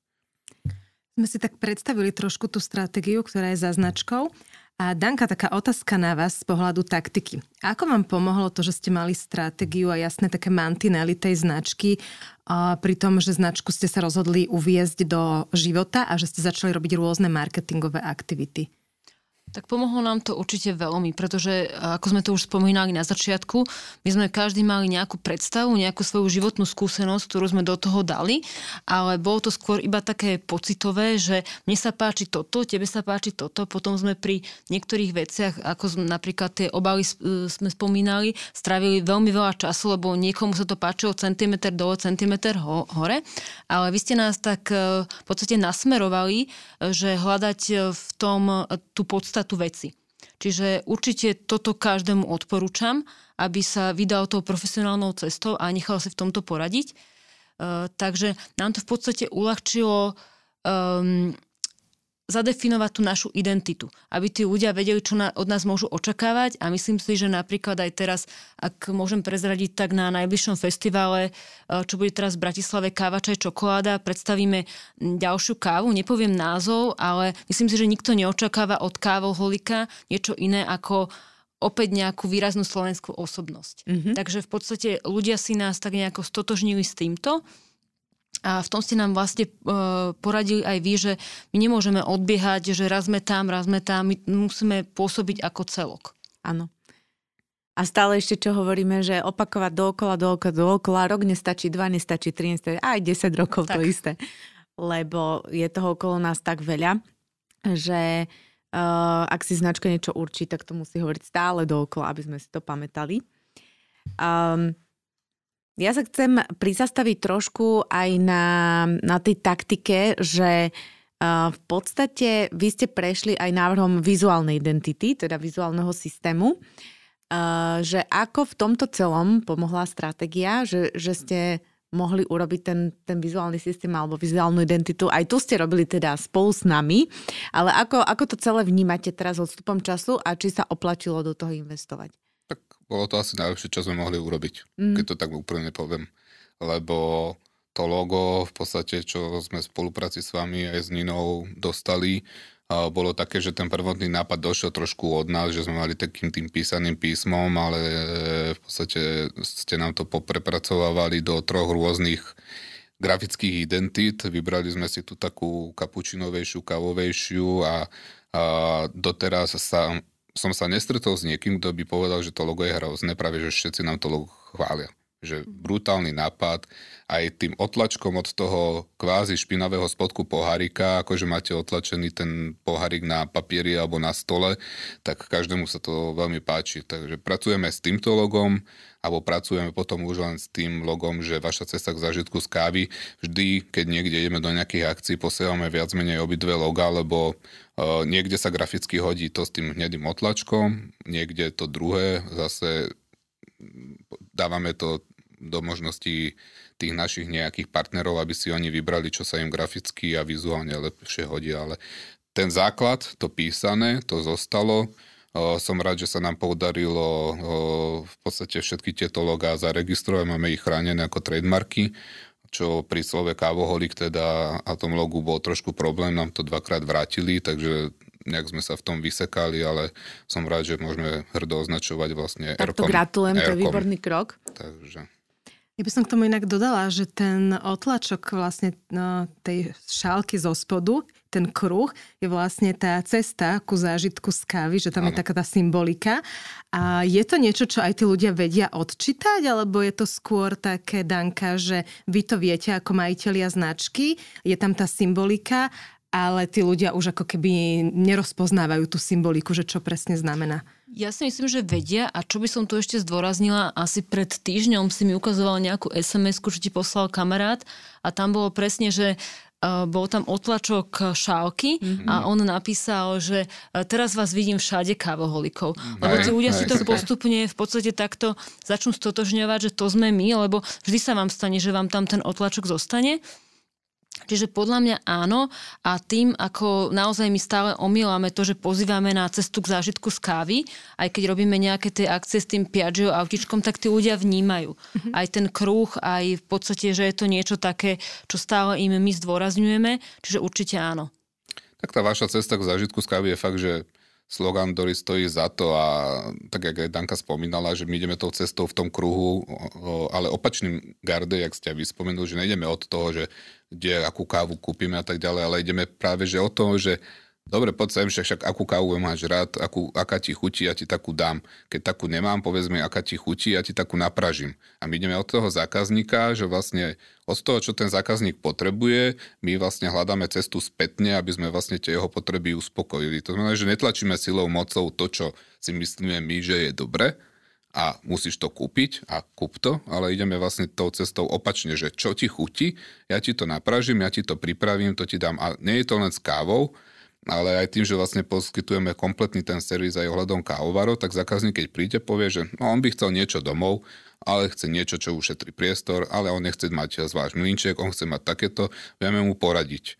Sme si tak predstavili trošku tú stratégiu, ktorá je za značkou. A Danka, taká otázka na vás z pohľadu taktiky. Ako vám pomohlo to, že ste mali stratégiu a jasné také mantinely tej značky, pri tom, že značku ste sa rozhodli uviezť do života a že ste začali robiť rôzne marketingové aktivity? Tak pomohlo nám to určite veľmi, pretože ako sme to už spomínali na začiatku, my sme každý mali nejakú predstavu, nejakú svoju životnú skúsenosť, ktorú sme do toho dali, ale bolo to skôr iba také pocitové, že mne sa páči toto, tebe sa páči toto, potom sme pri niektorých veciach, ako napríklad tie obaly e, sme spomínali, strávili veľmi veľa času, lebo niekomu sa to páčilo centimetr dole, centimetr ho, hore, ale vy ste nás tak e, v podstate nasmerovali, e, že hľadať v tom tú podstatu podstatu veci. Čiže určite toto každému odporúčam, aby sa vydal tou profesionálnou cestou a nechal si v tomto poradiť. Uh, takže nám to v podstate uľahčilo um, zadefinovať tú našu identitu, aby tí ľudia vedeli, čo na, od nás môžu očakávať a myslím si, že napríklad aj teraz, ak môžem prezradiť, tak na najbližšom festivale, eh, čo bude teraz v Bratislave Káva, čaj, čokoláda, predstavíme ďalšiu kávu, nepoviem názov, ale myslím si, že nikto neočakáva od kávoholika niečo iné ako opäť nejakú výraznú slovenskú osobnosť. Mm-hmm. Takže v podstate ľudia si nás tak nejako stotožnili s týmto a v tom ste nám vlastne uh, poradili aj vy, že my nemôžeme odbiehať, že raz sme tam, raz sme tam, my musíme pôsobiť ako celok. Áno. A stále ešte čo hovoríme, že opakovať dookola, dookola, dookola, rok nestačí, dva nestačí, tri nestačí, aj 10 rokov tak. to isté. Lebo je toho okolo nás tak veľa, že uh, ak si značka niečo určí, tak to musí hovoriť stále dookola, aby sme si to pamätali. Um, ja sa chcem prizastaviť trošku aj na, na tej taktike, že v podstate vy ste prešli aj návrhom vizuálnej identity, teda vizuálneho systému, že ako v tomto celom pomohla stratégia, že, že ste mohli urobiť ten, ten vizuálny systém alebo vizuálnu identitu. Aj tu ste robili teda spolu s nami, ale ako, ako to celé vnímate teraz odstupom času a či sa oplatilo do toho investovať? Bolo to asi najlepšie, čo sme mohli urobiť, mm. keď to tak úplne poviem. Lebo to logo v podstate, čo sme v spolupráci s vami aj s Ninou dostali, bolo také, že ten prvotný nápad došiel trošku od nás, že sme mali takým tým písaným písmom, ale v podstate ste nám to poprepracovávali do troch rôznych grafických identít. Vybrali sme si tu takú kapučinovejšiu, kavovejšiu a, a doteraz sa som sa nestretol s niekým, kto by povedal, že to logo je hrozné, práve že všetci nám to logo chvália. Že brutálny nápad, aj tým otlačkom od toho kvázi špinavého spodku pohárika, akože máte otlačený ten pohárik na papieri alebo na stole, tak každému sa to veľmi páči. Takže pracujeme s týmto logom, alebo pracujeme potom už len s tým logom, že vaša cesta k zážitku z kávy, vždy, keď niekde ideme do nejakých akcií, posielame viac menej obidve loga, lebo Niekde sa graficky hodí to s tým hnedým otlačkom, niekde to druhé zase dávame to do možností tých našich nejakých partnerov, aby si oni vybrali, čo sa im graficky a vizuálne lepšie hodí, ale ten základ, to písané, to zostalo. Som rád, že sa nám podarilo v podstate všetky tieto logá zaregistrovať, máme ich chránené ako trademarky, čo pri slove kávoholik teda a tom logu bol trošku problém, nám to dvakrát vrátili, takže nejak sme sa v tom vysekali, ale som rád, že môžeme hrdo označovať vlastne Tak to gratulujem, to je výborný krok. Takže... Ja by som k tomu inak dodala, že ten otlačok vlastne no, tej šálky zo spodu, ten kruh, je vlastne tá cesta ku zážitku z kávy, že tam ano. je taká tá symbolika. A je to niečo, čo aj tí ľudia vedia odčítať, alebo je to skôr také, Danka, že vy to viete ako majiteľia značky, je tam tá symbolika ale tí ľudia už ako keby nerozpoznávajú tú symboliku, že čo presne znamená. Ja si myslím, že vedia a čo by som tu ešte zdôraznila, asi pred týždňom si mi ukazoval nejakú sms že ti poslal kamarát a tam bolo presne, že uh, bol tam otlačok šálky mm-hmm. a on napísal, že uh, teraz vás vidím všade kávoholikov. Lebo tí ľudia aj, si to aj, postupne v podstate takto začnú stotožňovať, že to sme my, lebo vždy sa vám stane, že vám tam ten otlačok zostane. Čiže podľa mňa áno a tým, ako naozaj my stále omýlame to, že pozývame na cestu k zážitku z kávy, aj keď robíme nejaké tie akcie s tým Piaggio autičkom, tak tí ľudia vnímajú. Mm-hmm. Aj ten kruh, aj v podstate, že je to niečo také, čo stále im my zdôrazňujeme, čiže určite áno. Tak tá vaša cesta k zážitku z kávy je fakt, že slogan, ktorý stojí za to a tak, jak aj Danka spomínala, že my ideme tou cestou v tom kruhu, ale opačným garde, jak ste aj vyspomenuli, že nejdeme od toho, že kde akú kávu kúpime a tak ďalej, ale ideme práve že o tom, že Dobre, poď sem, však, však akú kávu máš rád, akú, aká ti chutí, ja ti takú dám. Keď takú nemám, povedz mi, aká ti chutí, ja ti takú napražím. A my ideme od toho zákazníka, že vlastne od toho, čo ten zákazník potrebuje, my vlastne hľadáme cestu spätne, aby sme vlastne tie jeho potreby uspokojili. To znamená, že netlačíme silou mocou to, čo si myslíme my, že je dobre, a musíš to kúpiť a kúp to, ale ideme vlastne tou cestou opačne, že čo ti chutí, ja ti to napražím, ja ti to pripravím, to ti dám. A nie je to len s kávou, ale aj tým, že vlastne poskytujeme kompletný ten servis aj ohľadom kávovarov, tak zákazník, keď príde, povie, že no, on by chcel niečo domov, ale chce niečo, čo ušetrí priestor, ale on nechce mať zvlášť mlinček, on chce mať takéto, vieme mu poradiť.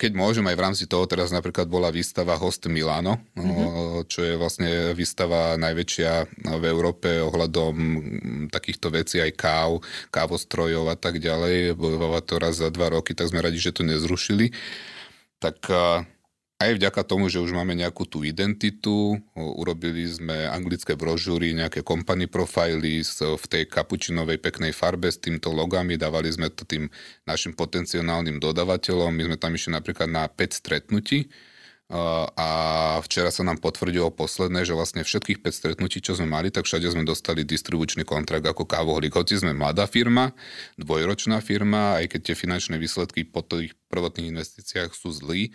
Keď môžem, aj v rámci toho teraz napríklad bola výstava Host Milano, mm-hmm. čo je vlastne výstava najväčšia v Európe ohľadom takýchto vecí, aj káv, kávostrojov a tak ďalej. Bola to raz za dva roky, tak sme radi, že to nezrušili tak aj vďaka tomu, že už máme nejakú tú identitu, urobili sme anglické brožúry, nejaké company profily v tej kapučinovej peknej farbe s týmto logami, dávali sme to tým našim potenciálnym dodavateľom, my sme tam išli napríklad na 5 stretnutí, a včera sa nám potvrdilo posledné, že vlastne všetkých 5 stretnutí, čo sme mali, tak všade sme dostali distribučný kontrakt ako kávoholik. Hoci sme mladá firma, dvojročná firma, aj keď tie finančné výsledky po tých prvotných investíciách sú zlí,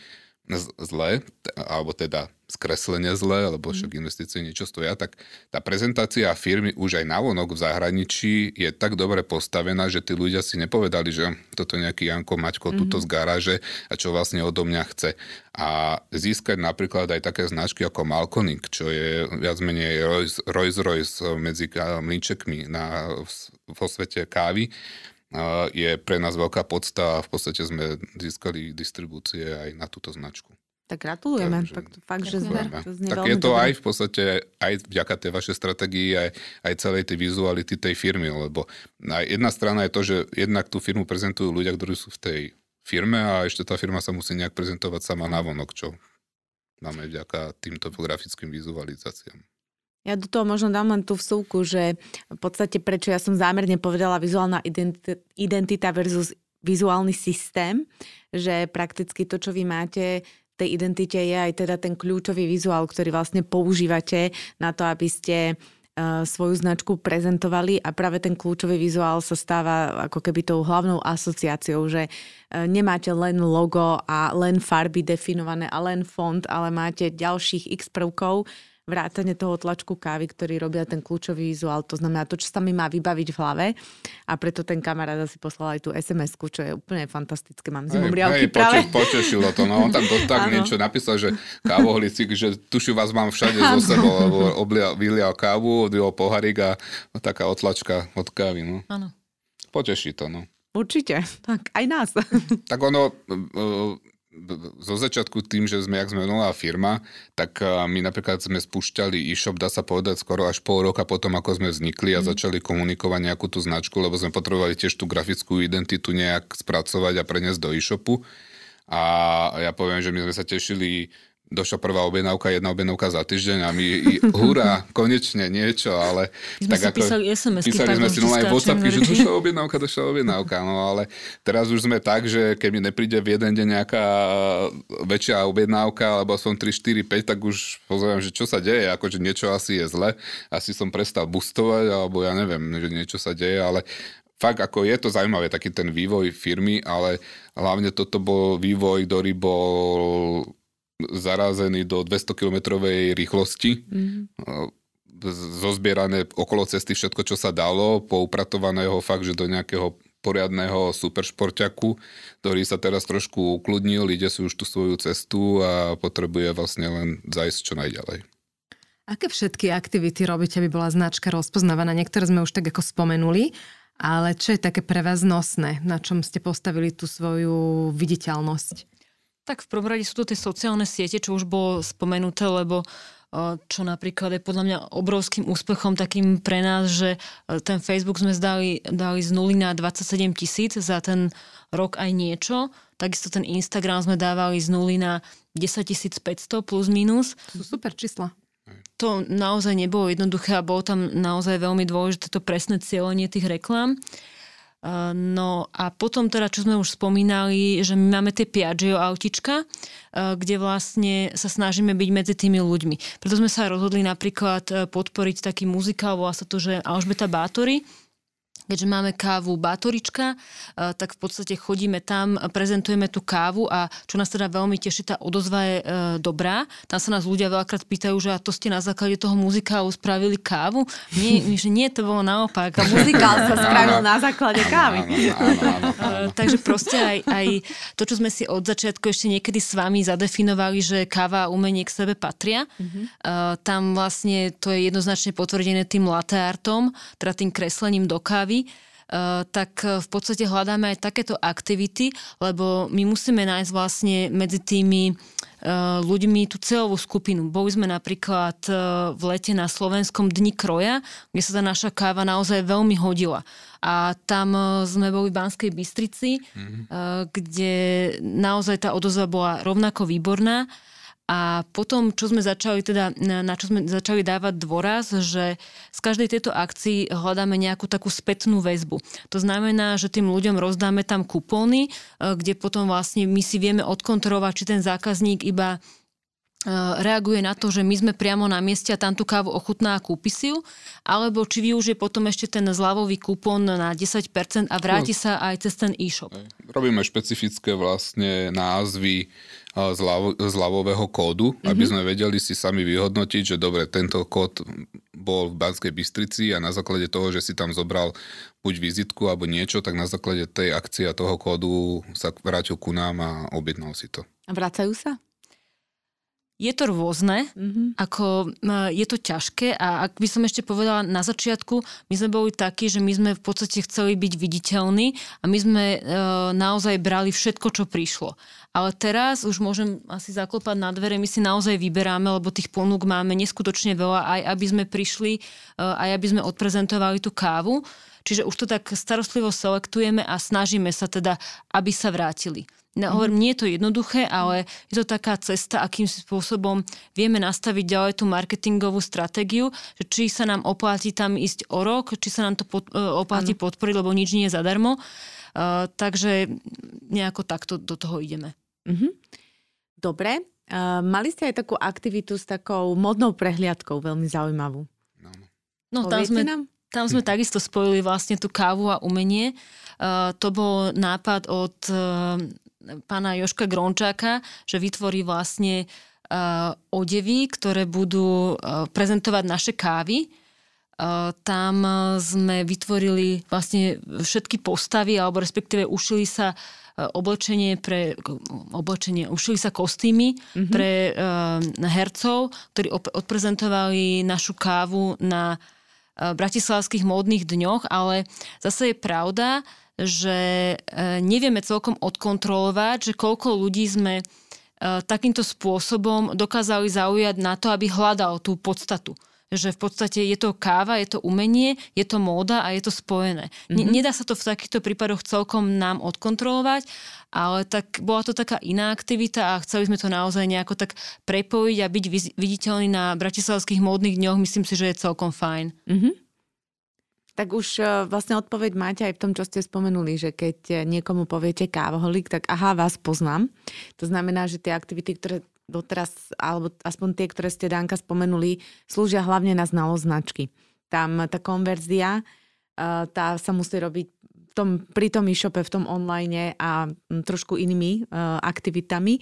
zlé, alebo teda skreslenie zlé, lebo však mhm. investície niečo stoja, tak tá prezentácia firmy už aj navonok v zahraničí je tak dobre postavená, že tí ľudia si nepovedali, že toto nejaký Janko Maťko mm-hmm. tuto z garáže a čo vlastne odo mňa chce. A získať napríklad aj také značky ako Malkoning, čo je viac menej Rolls Royce medzi mlíčekmi na, vo svete kávy, je pre nás veľká podsta a v podstate sme získali distribúcie aj na túto značku. Tak gratulujeme. Takže, fakt, fakt že sme, to tak je to dobré. aj v podstate aj vďaka tej vašej stratégii, aj, aj celej tej vizuality tej firmy, lebo jedna strana je to, že jednak tú firmu prezentujú ľudia, ktorí sú v tej firme a ešte tá firma sa musí nejak prezentovať sama na vonok, čo máme vďaka týmto grafickým vizualizáciám. Ja do toho možno dám len tú vsúku, že v podstate prečo ja som zámerne povedala vizuálna identita versus vizuálny systém, že prakticky to, čo vy máte tej identite je aj teda ten kľúčový vizuál, ktorý vlastne používate na to, aby ste e, svoju značku prezentovali a práve ten kľúčový vizuál sa stáva ako keby tou hlavnou asociáciou, že e, nemáte len logo a len farby definované a len font, ale máte ďalších x prvkov, vrátane toho tlačku kávy, ktorý robia ten kľúčový vizuál, to znamená to, čo sa mi má vybaviť v hlave a preto ten kamarát asi poslal aj tú sms čo je úplne fantastické. Mám zimom riavky práve. Poče, potešilo to, no on tam to, tak niečo napísal, že kávohlicík, že tuši vás mám všade zo sebou, lebo oblial, vylial kávu, odlial poharík a taká otlačka od kávy, no. Áno. Poteší to, no. Určite, tak aj nás. Tak ono, zo začiatku tým, že sme, jak sme nová firma, tak my napríklad sme spúšťali e-shop, dá sa povedať, skoro až pol roka potom, ako sme vznikli a mm. začali komunikovať nejakú tú značku, lebo sme potrebovali tiež tú grafickú identitu nejak spracovať a preniesť do e-shopu. A ja poviem, že my sme sa tešili došla prvá objednávka, jedna objednávka za týždeň a my, hurá, konečne niečo, ale... My tak ako, písali SMS Písali sme si aj WhatsAppky, že došla objednávka, došla objednávka, no ale teraz už sme tak, že keď mi nepríde v jeden deň nejaká väčšia objednávka, alebo som 3, 4, 5, tak už pozerám, že čo sa deje, akože niečo asi je zle, asi som prestal boostovať, alebo ja neviem, že niečo sa deje, ale fakt ako je to zaujímavé, taký ten vývoj firmy, ale hlavne toto bol vývoj, ktorý bol zarazený do 200-kilometrovej rýchlosti. Mm-hmm. Zozbierané okolo cesty všetko, čo sa dalo, poupratovaného fakt, že do nejakého poriadného superšporťaku, ktorý sa teraz trošku ukludnil, ide si už tú svoju cestu a potrebuje vlastne len zajsť čo najďalej. Aké všetky aktivity robíte, aby bola značka rozpoznávaná? Niektoré sme už tak ako spomenuli, ale čo je také pre vás nosné? Na čom ste postavili tú svoju viditeľnosť? Tak v prvom rade sú to tie sociálne siete, čo už bolo spomenuté, lebo čo napríklad je podľa mňa obrovským úspechom takým pre nás, že ten Facebook sme zdali, dali z 0 na 27 tisíc za ten rok aj niečo. Takisto ten Instagram sme dávali z 0 na 10 500 plus minus. To sú super čísla. To naozaj nebolo jednoduché a bolo tam naozaj veľmi dôležité to presné cieľenie tých reklám. No a potom teda, čo sme už spomínali, že my máme tie Piaggio autička, kde vlastne sa snažíme byť medzi tými ľuďmi. Preto sme sa rozhodli napríklad e, podporiť taký muzikál, volá sa to, že Alžbeta Bátory, keďže máme kávu Bátorička, eh, tak v podstate chodíme tam, prezentujeme tú kávu a čo nás teda veľmi teší, tá odozva je e, dobrá. Tam sa nás ľudia veľakrát pýtajú, že a to ste na základe toho muzikálu spravili kávu? Nie, že nie, to bolo naopak. A muzikál sa spravil na základe kávy. Eh, takže proste aj, aj to, čo sme si od začiatku ešte niekedy s vami zadefinovali, že káva a umenie k sebe patria, mm-hmm. tam vlastne to je jednoznačne potvrdené tým latte artom, teda tým kreslením do kávy tak eh, v podstate hľadáme aj takéto aktivity, lebo my musíme nájsť vlastne medzi tými uh, ľuďmi tú celovú skupinu. Boli sme napríklad uh, v lete na slovenskom Dni kroja, kde sa tá naša káva naozaj veľmi hodila. A tam sme boli v Banskej Bystrici, mm-hmm. kde naozaj tá odozva bola rovnako výborná. A potom, čo sme začali teda, na čo sme začali dávať dôraz, že z každej tejto akcii hľadáme nejakú takú spätnú väzbu. To znamená, že tým ľuďom rozdáme tam kupóny, e, kde potom vlastne my si vieme odkontrolovať, či ten zákazník iba e, reaguje na to, že my sme priamo na mieste a tam tú kávu ochutná a kúpi si ju, alebo či využije potom ešte ten zľavový kupón na 10% a vráti no. sa aj cez ten e-shop. Robíme špecifické vlastne názvy zľavového kódu, mm-hmm. aby mhm. sme vedeli si sami vyhodnotiť, že dobre, tento kód bol v Banskej Bystrici a na základe toho, že si tam zobral buď vizitku alebo niečo, tak na základe tej akcie a toho kódu sa vrátil ku nám a objednal si to. A vracajú sa? Je to rôzne, mm-hmm. ako je to ťažké a ak by som ešte povedala na začiatku, my sme boli takí, že my sme v podstate chceli byť viditeľní a my sme e, naozaj brali všetko, čo prišlo. Ale teraz už môžem asi zaklopať na dvere, my si naozaj vyberáme, lebo tých ponúk máme neskutočne veľa, aj aby sme prišli, e, aj aby sme odprezentovali tú kávu. Čiže už to tak starostlivo selektujeme a snažíme sa teda, aby sa vrátili. No, hovorím, nie je to jednoduché, ale je to taká cesta, akým spôsobom vieme nastaviť ďalej tú marketingovú stratégiu, že či sa nám oplatí tam ísť o rok, či sa nám to pod, e, oplatí ano. podporiť, lebo nič nie je zadarmo. Uh, takže nejako takto do toho ideme. Uh-huh. Dobre. Uh, mali ste aj takú aktivitu s takou modnou prehliadkou, veľmi zaujímavú. No, no tam sme, nám? tam sme takisto spojili vlastne tú kávu a umenie. Uh, to bol nápad od uh, pána Joška Grončáka, že vytvorí vlastne odevy, ktoré budú prezentovať naše kávy. Tam sme vytvorili vlastne všetky postavy, alebo respektíve ušili sa oblečenie pre oblečenie, ušili sa kostýmy mm-hmm. pre uh, hercov, ktorí op- odprezentovali našu kávu na uh, bratislavských módnych dňoch, ale zase je pravda, že uh, nevieme celkom odkontrolovať, že koľko ľudí sme uh, takýmto spôsobom dokázali zaujať na to, aby hľadal tú podstatu že v podstate je to káva, je to umenie, je to móda a je to spojené. Mm-hmm. Nedá sa to v takýchto prípadoch celkom nám odkontrolovať, ale tak bola to taká iná aktivita a chceli sme to naozaj nejako tak prepojiť a byť viditeľný na bratislavských módnych dňoch, myslím si, že je celkom fajn. Mm-hmm. Tak už e, vlastne odpoveď máte aj v tom, čo ste spomenuli, že keď niekomu poviete kávoholik, tak aha, vás poznám. To znamená, že tie aktivity, ktoré doteraz, alebo aspoň tie, ktoré ste Danka spomenuli, slúžia hlavne na znalosť značky. Tam tá konverzia, eh, tá sa musí robiť v tom, pri tom e-shope, v tom online a trošku inými uh, aktivitami.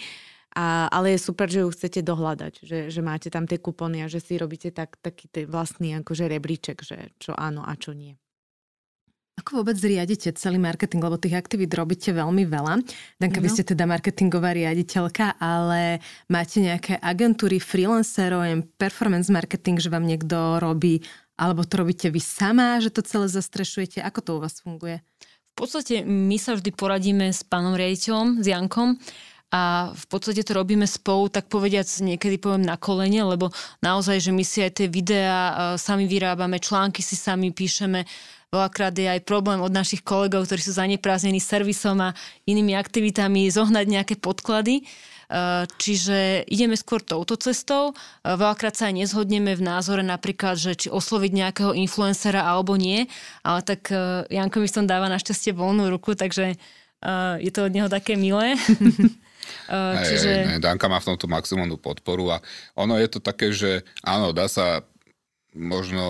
A, ale je super, že ju chcete dohľadať, že, že máte tam tie kupony a že si robíte tak, taký vlastný akože rebríček, že čo áno a čo nie. Ako vôbec riadite celý marketing, lebo tých aktivít robíte veľmi veľa. Danka, no. vy ste teda marketingová riaditeľka, ale máte nejaké agentúry, freelancerov, performance marketing, že vám niekto robí, alebo to robíte vy sama, že to celé zastrešujete? Ako to u vás funguje? V podstate my sa vždy poradíme s pánom riaditeľom, s Jankom, a v podstate to robíme spolu, tak povediac niekedy poviem na kolene, lebo naozaj, že my si aj tie videá uh, sami vyrábame, články si sami píšeme, Veľakrát je aj problém od našich kolegov, ktorí sú zanepráznení servisom a inými aktivitami, zohnať nejaké podklady. E, čiže ideme skôr touto cestou. E, veľakrát sa aj nezhodneme v názore napríklad, že či osloviť nejakého influencera alebo nie, ale tak e, Janko mi som dáva našťastie voľnú ruku, takže je to od neho také milé. Čiže... Hej, hej, Danka má v tomto maximálnu podporu a ono je to také, že áno, dá sa možno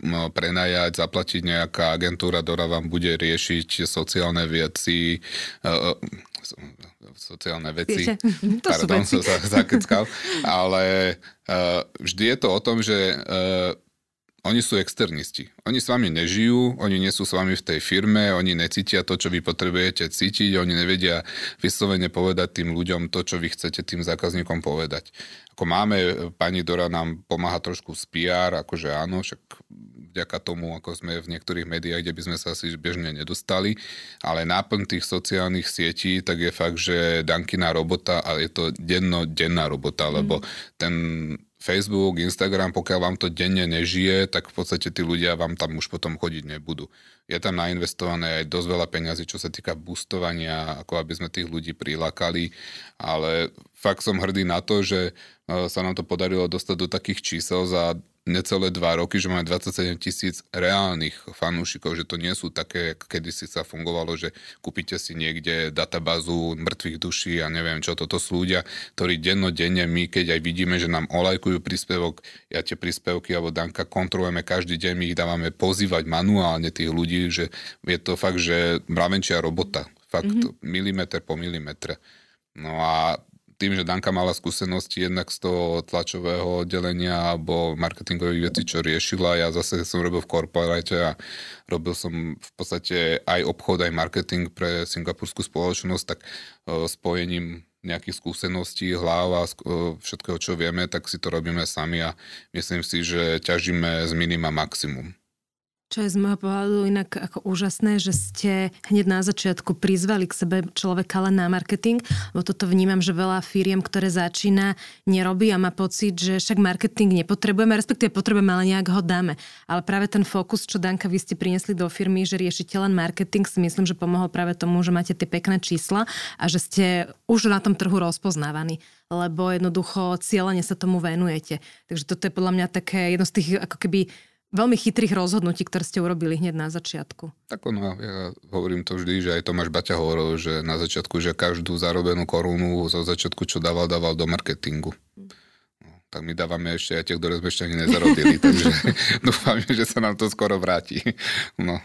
no, prenajať, zaplatiť nejaká agentúra, ktorá vám bude riešiť sociálne veci, uh, sociálne veci. to Pardon, som sa zakeckal. Ale uh, vždy je to o tom, že oni sú externisti. Oni s vami nežijú, oni nie sú s vami v tej firme, oni necítia to, čo vy potrebujete cítiť, oni nevedia vyslovene povedať tým ľuďom to, čo vy chcete tým zákazníkom povedať. Ako máme, pani Dora nám pomáha trošku s PR, akože áno, však vďaka tomu, ako sme v niektorých médiách, kde by sme sa asi bežne nedostali, ale náplň tých sociálnych sietí, tak je fakt, že Dankina robota a je to denno-denná robota, mm. lebo ten Facebook, Instagram, pokiaľ vám to denne nežije, tak v podstate tí ľudia vám tam už potom chodiť nebudú. Je tam nainvestované aj dosť veľa peňazí, čo sa týka boostovania, ako aby sme tých ľudí prilákali, ale fakt som hrdý na to, že e, sa nám to podarilo dostať do takých čísel za necelé dva roky, že máme 27 tisíc reálnych fanúšikov, že to nie sú také, kedy si sa fungovalo, že kúpite si niekde databázu mŕtvych duší a neviem čo, toto sú ľudia, ktorí dennodenne my, keď aj vidíme, že nám olajkujú príspevok, ja tie príspevky alebo Danka kontrolujeme každý deň, my ich dávame pozývať manuálne tých ľudí, že je to fakt, že mravenčia robota, fakt mm-hmm. milimeter po milimetre. No a tým, že Danka mala skúsenosti jednak z toho tlačového oddelenia alebo marketingových vecí, čo riešila, ja zase som robil v korporáte a robil som v podstate aj obchod, aj marketing pre singapurskú spoločnosť, tak e, spojením nejakých skúseností, hlav a e, všetkého, čo vieme, tak si to robíme sami a myslím si, že ťažíme z minima maximum. Čo je z môjho pohľadu inak ako úžasné, že ste hneď na začiatku prizvali k sebe človeka len na marketing, lebo toto vnímam, že veľa firiem, ktoré začína, nerobí a má pocit, že však marketing nepotrebujeme, respektíve potrebujeme, ale nejak ho dáme. Ale práve ten fokus, čo Danka vy ste priniesli do firmy, že riešite len marketing, si myslím, že pomohol práve tomu, že máte tie pekné čísla a že ste už na tom trhu rozpoznávaní lebo jednoducho cieľene sa tomu venujete. Takže toto je podľa mňa také jedno z tých ako keby veľmi chytrých rozhodnutí, ktoré ste urobili hneď na začiatku. Tak ono, ja hovorím to vždy, že aj Tomáš Baťa hovoril, že na začiatku, že každú zarobenú korunu zo začiatku, čo dával, dával do marketingu. No, tak my dávame ešte aj tie, ktoré sme ešte ani nezarobili, takže dúfam, že sa nám to skoro vráti. No.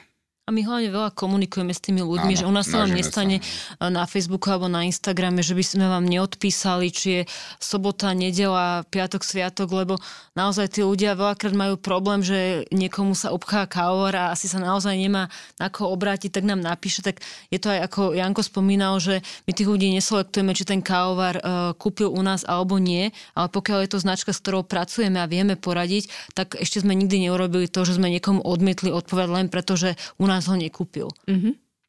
A my hlavne veľa komunikujeme s tými ľuďmi, Áno, že u nás sa vám nestane sa. na Facebooku alebo na Instagrame, že by sme vám neodpísali, či je sobota, nedela, piatok, sviatok, lebo naozaj tí ľudia veľakrát majú problém, že niekomu sa obchá kávovar a asi sa naozaj nemá na koho obrátiť, tak nám napíše. Tak je to aj ako Janko spomínal, že my tých ľudí neselektujeme, či ten kávovar uh, kúpil u nás alebo nie, ale pokiaľ je to značka, s ktorou pracujeme a vieme poradiť, tak ešte sme nikdy neurobili to, že sme niekomu odmietli odpovedať len preto, že u nás ho nekúpil.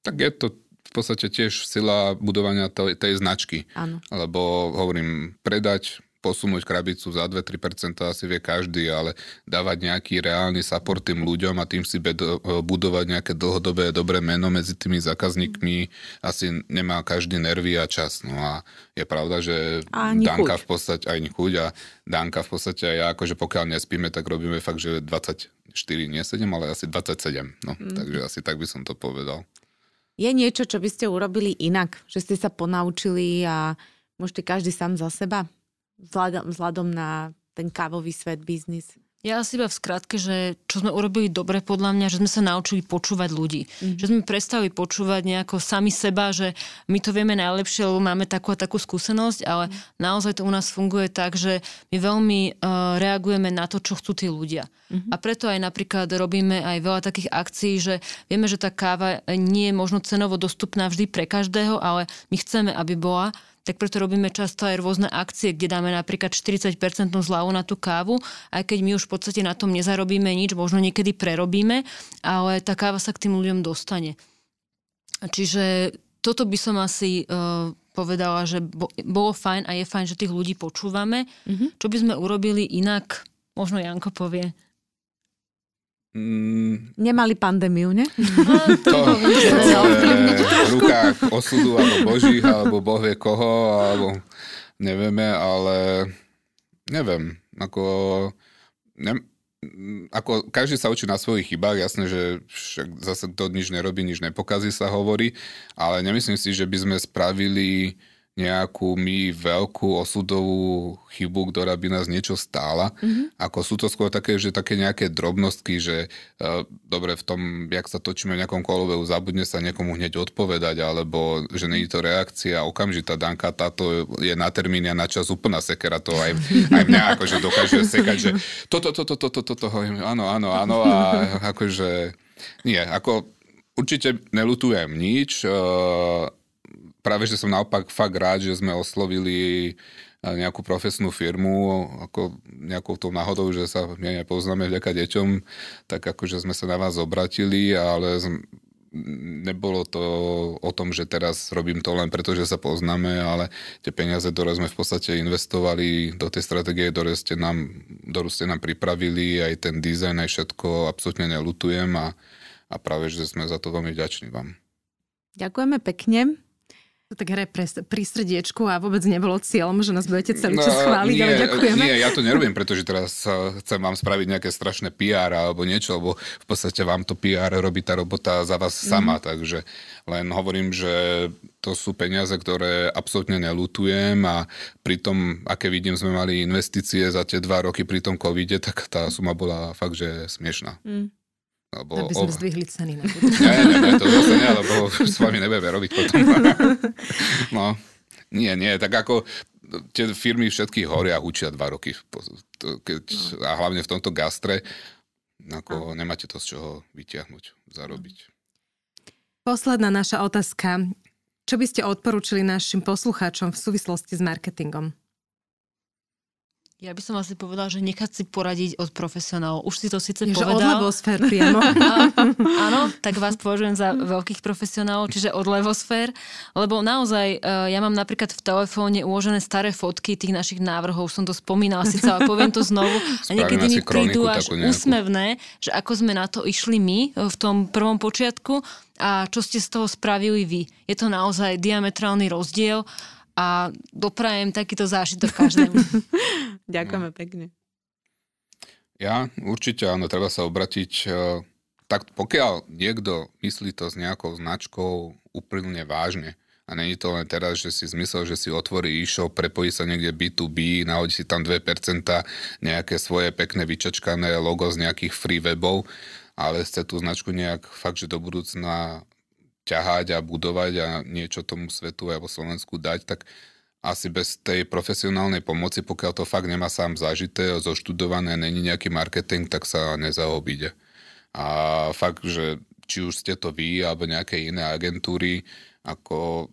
Tak je to v podstate tiež sila budovania tej, tej značky. Áno. Lebo hovorím, predať, posunúť krabicu za 2-3% asi vie každý, ale dávať nejaký reálny support tým ľuďom a tým si bedo, budovať nejaké dlhodobé dobré meno medzi tými zákazníkmi asi nemá každý nervy a čas. No a je pravda, že Danka v podstate, aj chuť a Danka v podstate aj ja, akože pokiaľ nespíme, tak robíme fakt, že 24, nie 7, ale asi 27. No, Mm. takže asi tak by som to povedal. Je niečo, čo by ste urobili inak? Že ste sa ponaučili a môžete každý sám za seba? Vzhľadom, vzhľadom na ten kávový svet, biznis. Ja asi iba v skratke, že čo sme urobili dobre podľa mňa, že sme sa naučili počúvať ľudí. Mm-hmm. Že sme prestali počúvať nejako sami seba, že my to vieme najlepšie, lebo máme takú a takú skúsenosť, ale mm-hmm. naozaj to u nás funguje tak, že my veľmi uh, reagujeme na to, čo chcú tí ľudia. Mm-hmm. A preto aj napríklad robíme aj veľa takých akcií, že vieme, že tá káva nie je možno cenovo dostupná vždy pre každého, ale my chceme, aby bola tak preto robíme často aj rôzne akcie, kde dáme napríklad 40% zľavu na tú kávu, aj keď my už v podstate na tom nezarobíme nič, možno niekedy prerobíme, ale tá káva sa k tým ľuďom dostane. Čiže toto by som asi uh, povedala, že bo, bolo fajn a je fajn, že tých ľudí počúvame. Mm-hmm. Čo by sme urobili inak, možno Janko povie. Mm, Nemali pandémiu, ne? to je v rukách osudu, alebo božích, alebo boh vie koho, alebo nevieme, ale neviem, ako, ne, ako každý sa učí na svojich chybách, jasné, že však zase kto nič nerobí, nič nepokazí sa hovorí, ale nemyslím si, že by sme spravili nejakú my veľkú osudovú chybu, ktorá by nás niečo stála. Mm-hmm. Ako sú to skôr také, že také nejaké drobnostky, že uh, dobre v tom, jak sa točíme v nejakom koloveu, zabudne sa niekomu hneď odpovedať, alebo že je to reakcia okamžitá Danka, táto je na termíne a na čas úplná sekera, to aj, aj mňa akože dokáže sekať, že toto, toto, toto, toto, hovorím, áno, áno, áno a akože nie, ako určite nelutujem nič, uh, práve, že som naopak fakt rád, že sme oslovili nejakú profesnú firmu, ako nejakou tou náhodou, že sa my nepoznáme vďaka deťom, tak akože sme sa na vás obratili, ale nebolo to o tom, že teraz robím to len preto, že sa poznáme, ale tie peniaze, ktoré sme v podstate investovali do tej stratégie, ktoré ste nám, ktorú ste nám pripravili, aj ten dizajn, aj všetko, absolútne nelutujem a, a práve, že sme za to veľmi vďační vám. Ďakujeme pekne. Tak hre pre, pri srdiečku a vôbec nebolo cieľom, že nás budete celý čas chváliť, nie, ale ďakujeme. Nie, ja to nerobím, pretože teraz chcem vám spraviť nejaké strašné PR alebo niečo, lebo v podstate vám to PR robí tá robota za vás Mhm. sama, mm. takže len hovorím, že to sú peniaze, ktoré absolútne nelutujem a pri tom, aké vidím, sme mali investície za tie dva roky pri tom covide, tak tá suma bola fakt, že smiešná. Mm. Lebo, Aby sme o- zdvihli ceny. Na Nie, nie, nie, to zase nie, lebo s vami nebudeme robiť potom. No, nie, nie, tak ako tie firmy všetky horia učia dva roky. Keď, a hlavne v tomto gastre, ako nemáte to z čoho vytiahnuť, zarobiť. Posledná naša otázka. Čo by ste odporúčili našim poslucháčom v súvislosti s marketingom? Ja by som asi povedala, že nechať si poradiť od profesionálov. Už si to síce Je, že povedal. od sfér priamo. A, áno, tak vás považujem za veľkých profesionálov, čiže od levosfér, lebo naozaj e, ja mám napríklad v telefóne uložené staré fotky tých našich návrhov, som to spomínala síce, ale poviem to znovu. A niekedy mi prídu až úsmevné, že ako sme na to išli my e, v tom prvom počiatku a čo ste z toho spravili vy. Je to naozaj diametrálny rozdiel a doprajem takýto zážitok každému. Ďakujeme pekne. Ja určite áno, treba sa obratiť. eh, Tak pokiaľ niekto myslí to s nejakou značkou úplne vážne, a není to len teraz, že si zmysel, že si otvorí e-shop, prepojí sa niekde B2B, nahodí si tam 2%, nejaké svoje pekné vyčačkané logo z nejakých free webov, ale chce tú značku nejak fakt, že do budúcna ťahať a budovať a niečo tomu svetu alebo Slovensku dať, tak asi bez tej profesionálnej pomoci, pokiaľ to fakt nemá sám zažité, zoštudované, není nejaký marketing, tak sa nezaobíde. A fakt, že či už ste to vy alebo nejaké iné agentúry, ako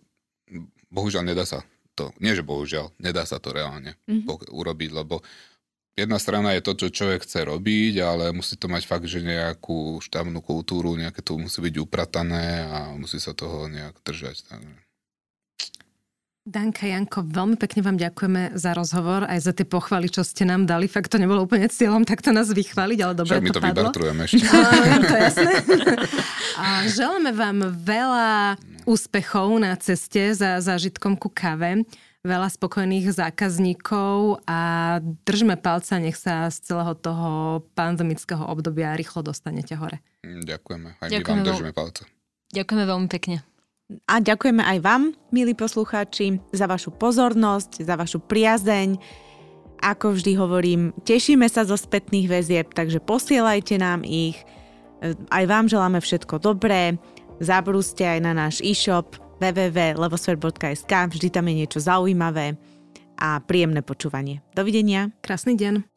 bohužiaľ nedá sa to, nie že bohužiaľ, nedá sa to reálne mm-hmm. urobiť, lebo jedna strana je to, čo človek chce robiť, ale musí to mať fakt, že nejakú štávnu kultúru, nejaké to musí byť upratané a musí sa toho nejak držať. Takže. Danka, Janko, veľmi pekne vám ďakujeme za rozhovor, aj za tie pochvaly, čo ste nám dali. Fakt to nebolo úplne cieľom takto nás vychváliť, ale dobre Však to my to padlo. vybartrujeme ešte. Áno, to jasné. A želáme vám veľa úspechov na ceste za zážitkom ku kave, veľa spokojných zákazníkov a držme palca, nech sa z celého toho pandemického obdobia rýchlo dostanete hore. Mm, Ďakujeme. Aj Ďakujeme my vám veľ- držíme palce. Ďakujeme veľmi pekne. A ďakujeme aj vám, milí poslucháči, za vašu pozornosť, za vašu priazeň. Ako vždy hovorím, tešíme sa zo spätných väzieb, takže posielajte nám ich. E, Aj vám želáme všetko dobré. Zabrúste aj na náš e-shop www.levosfer.sk, vždy tam je niečo zaujímavé a príjemné počúvanie. Dovidenia. Krásny deň.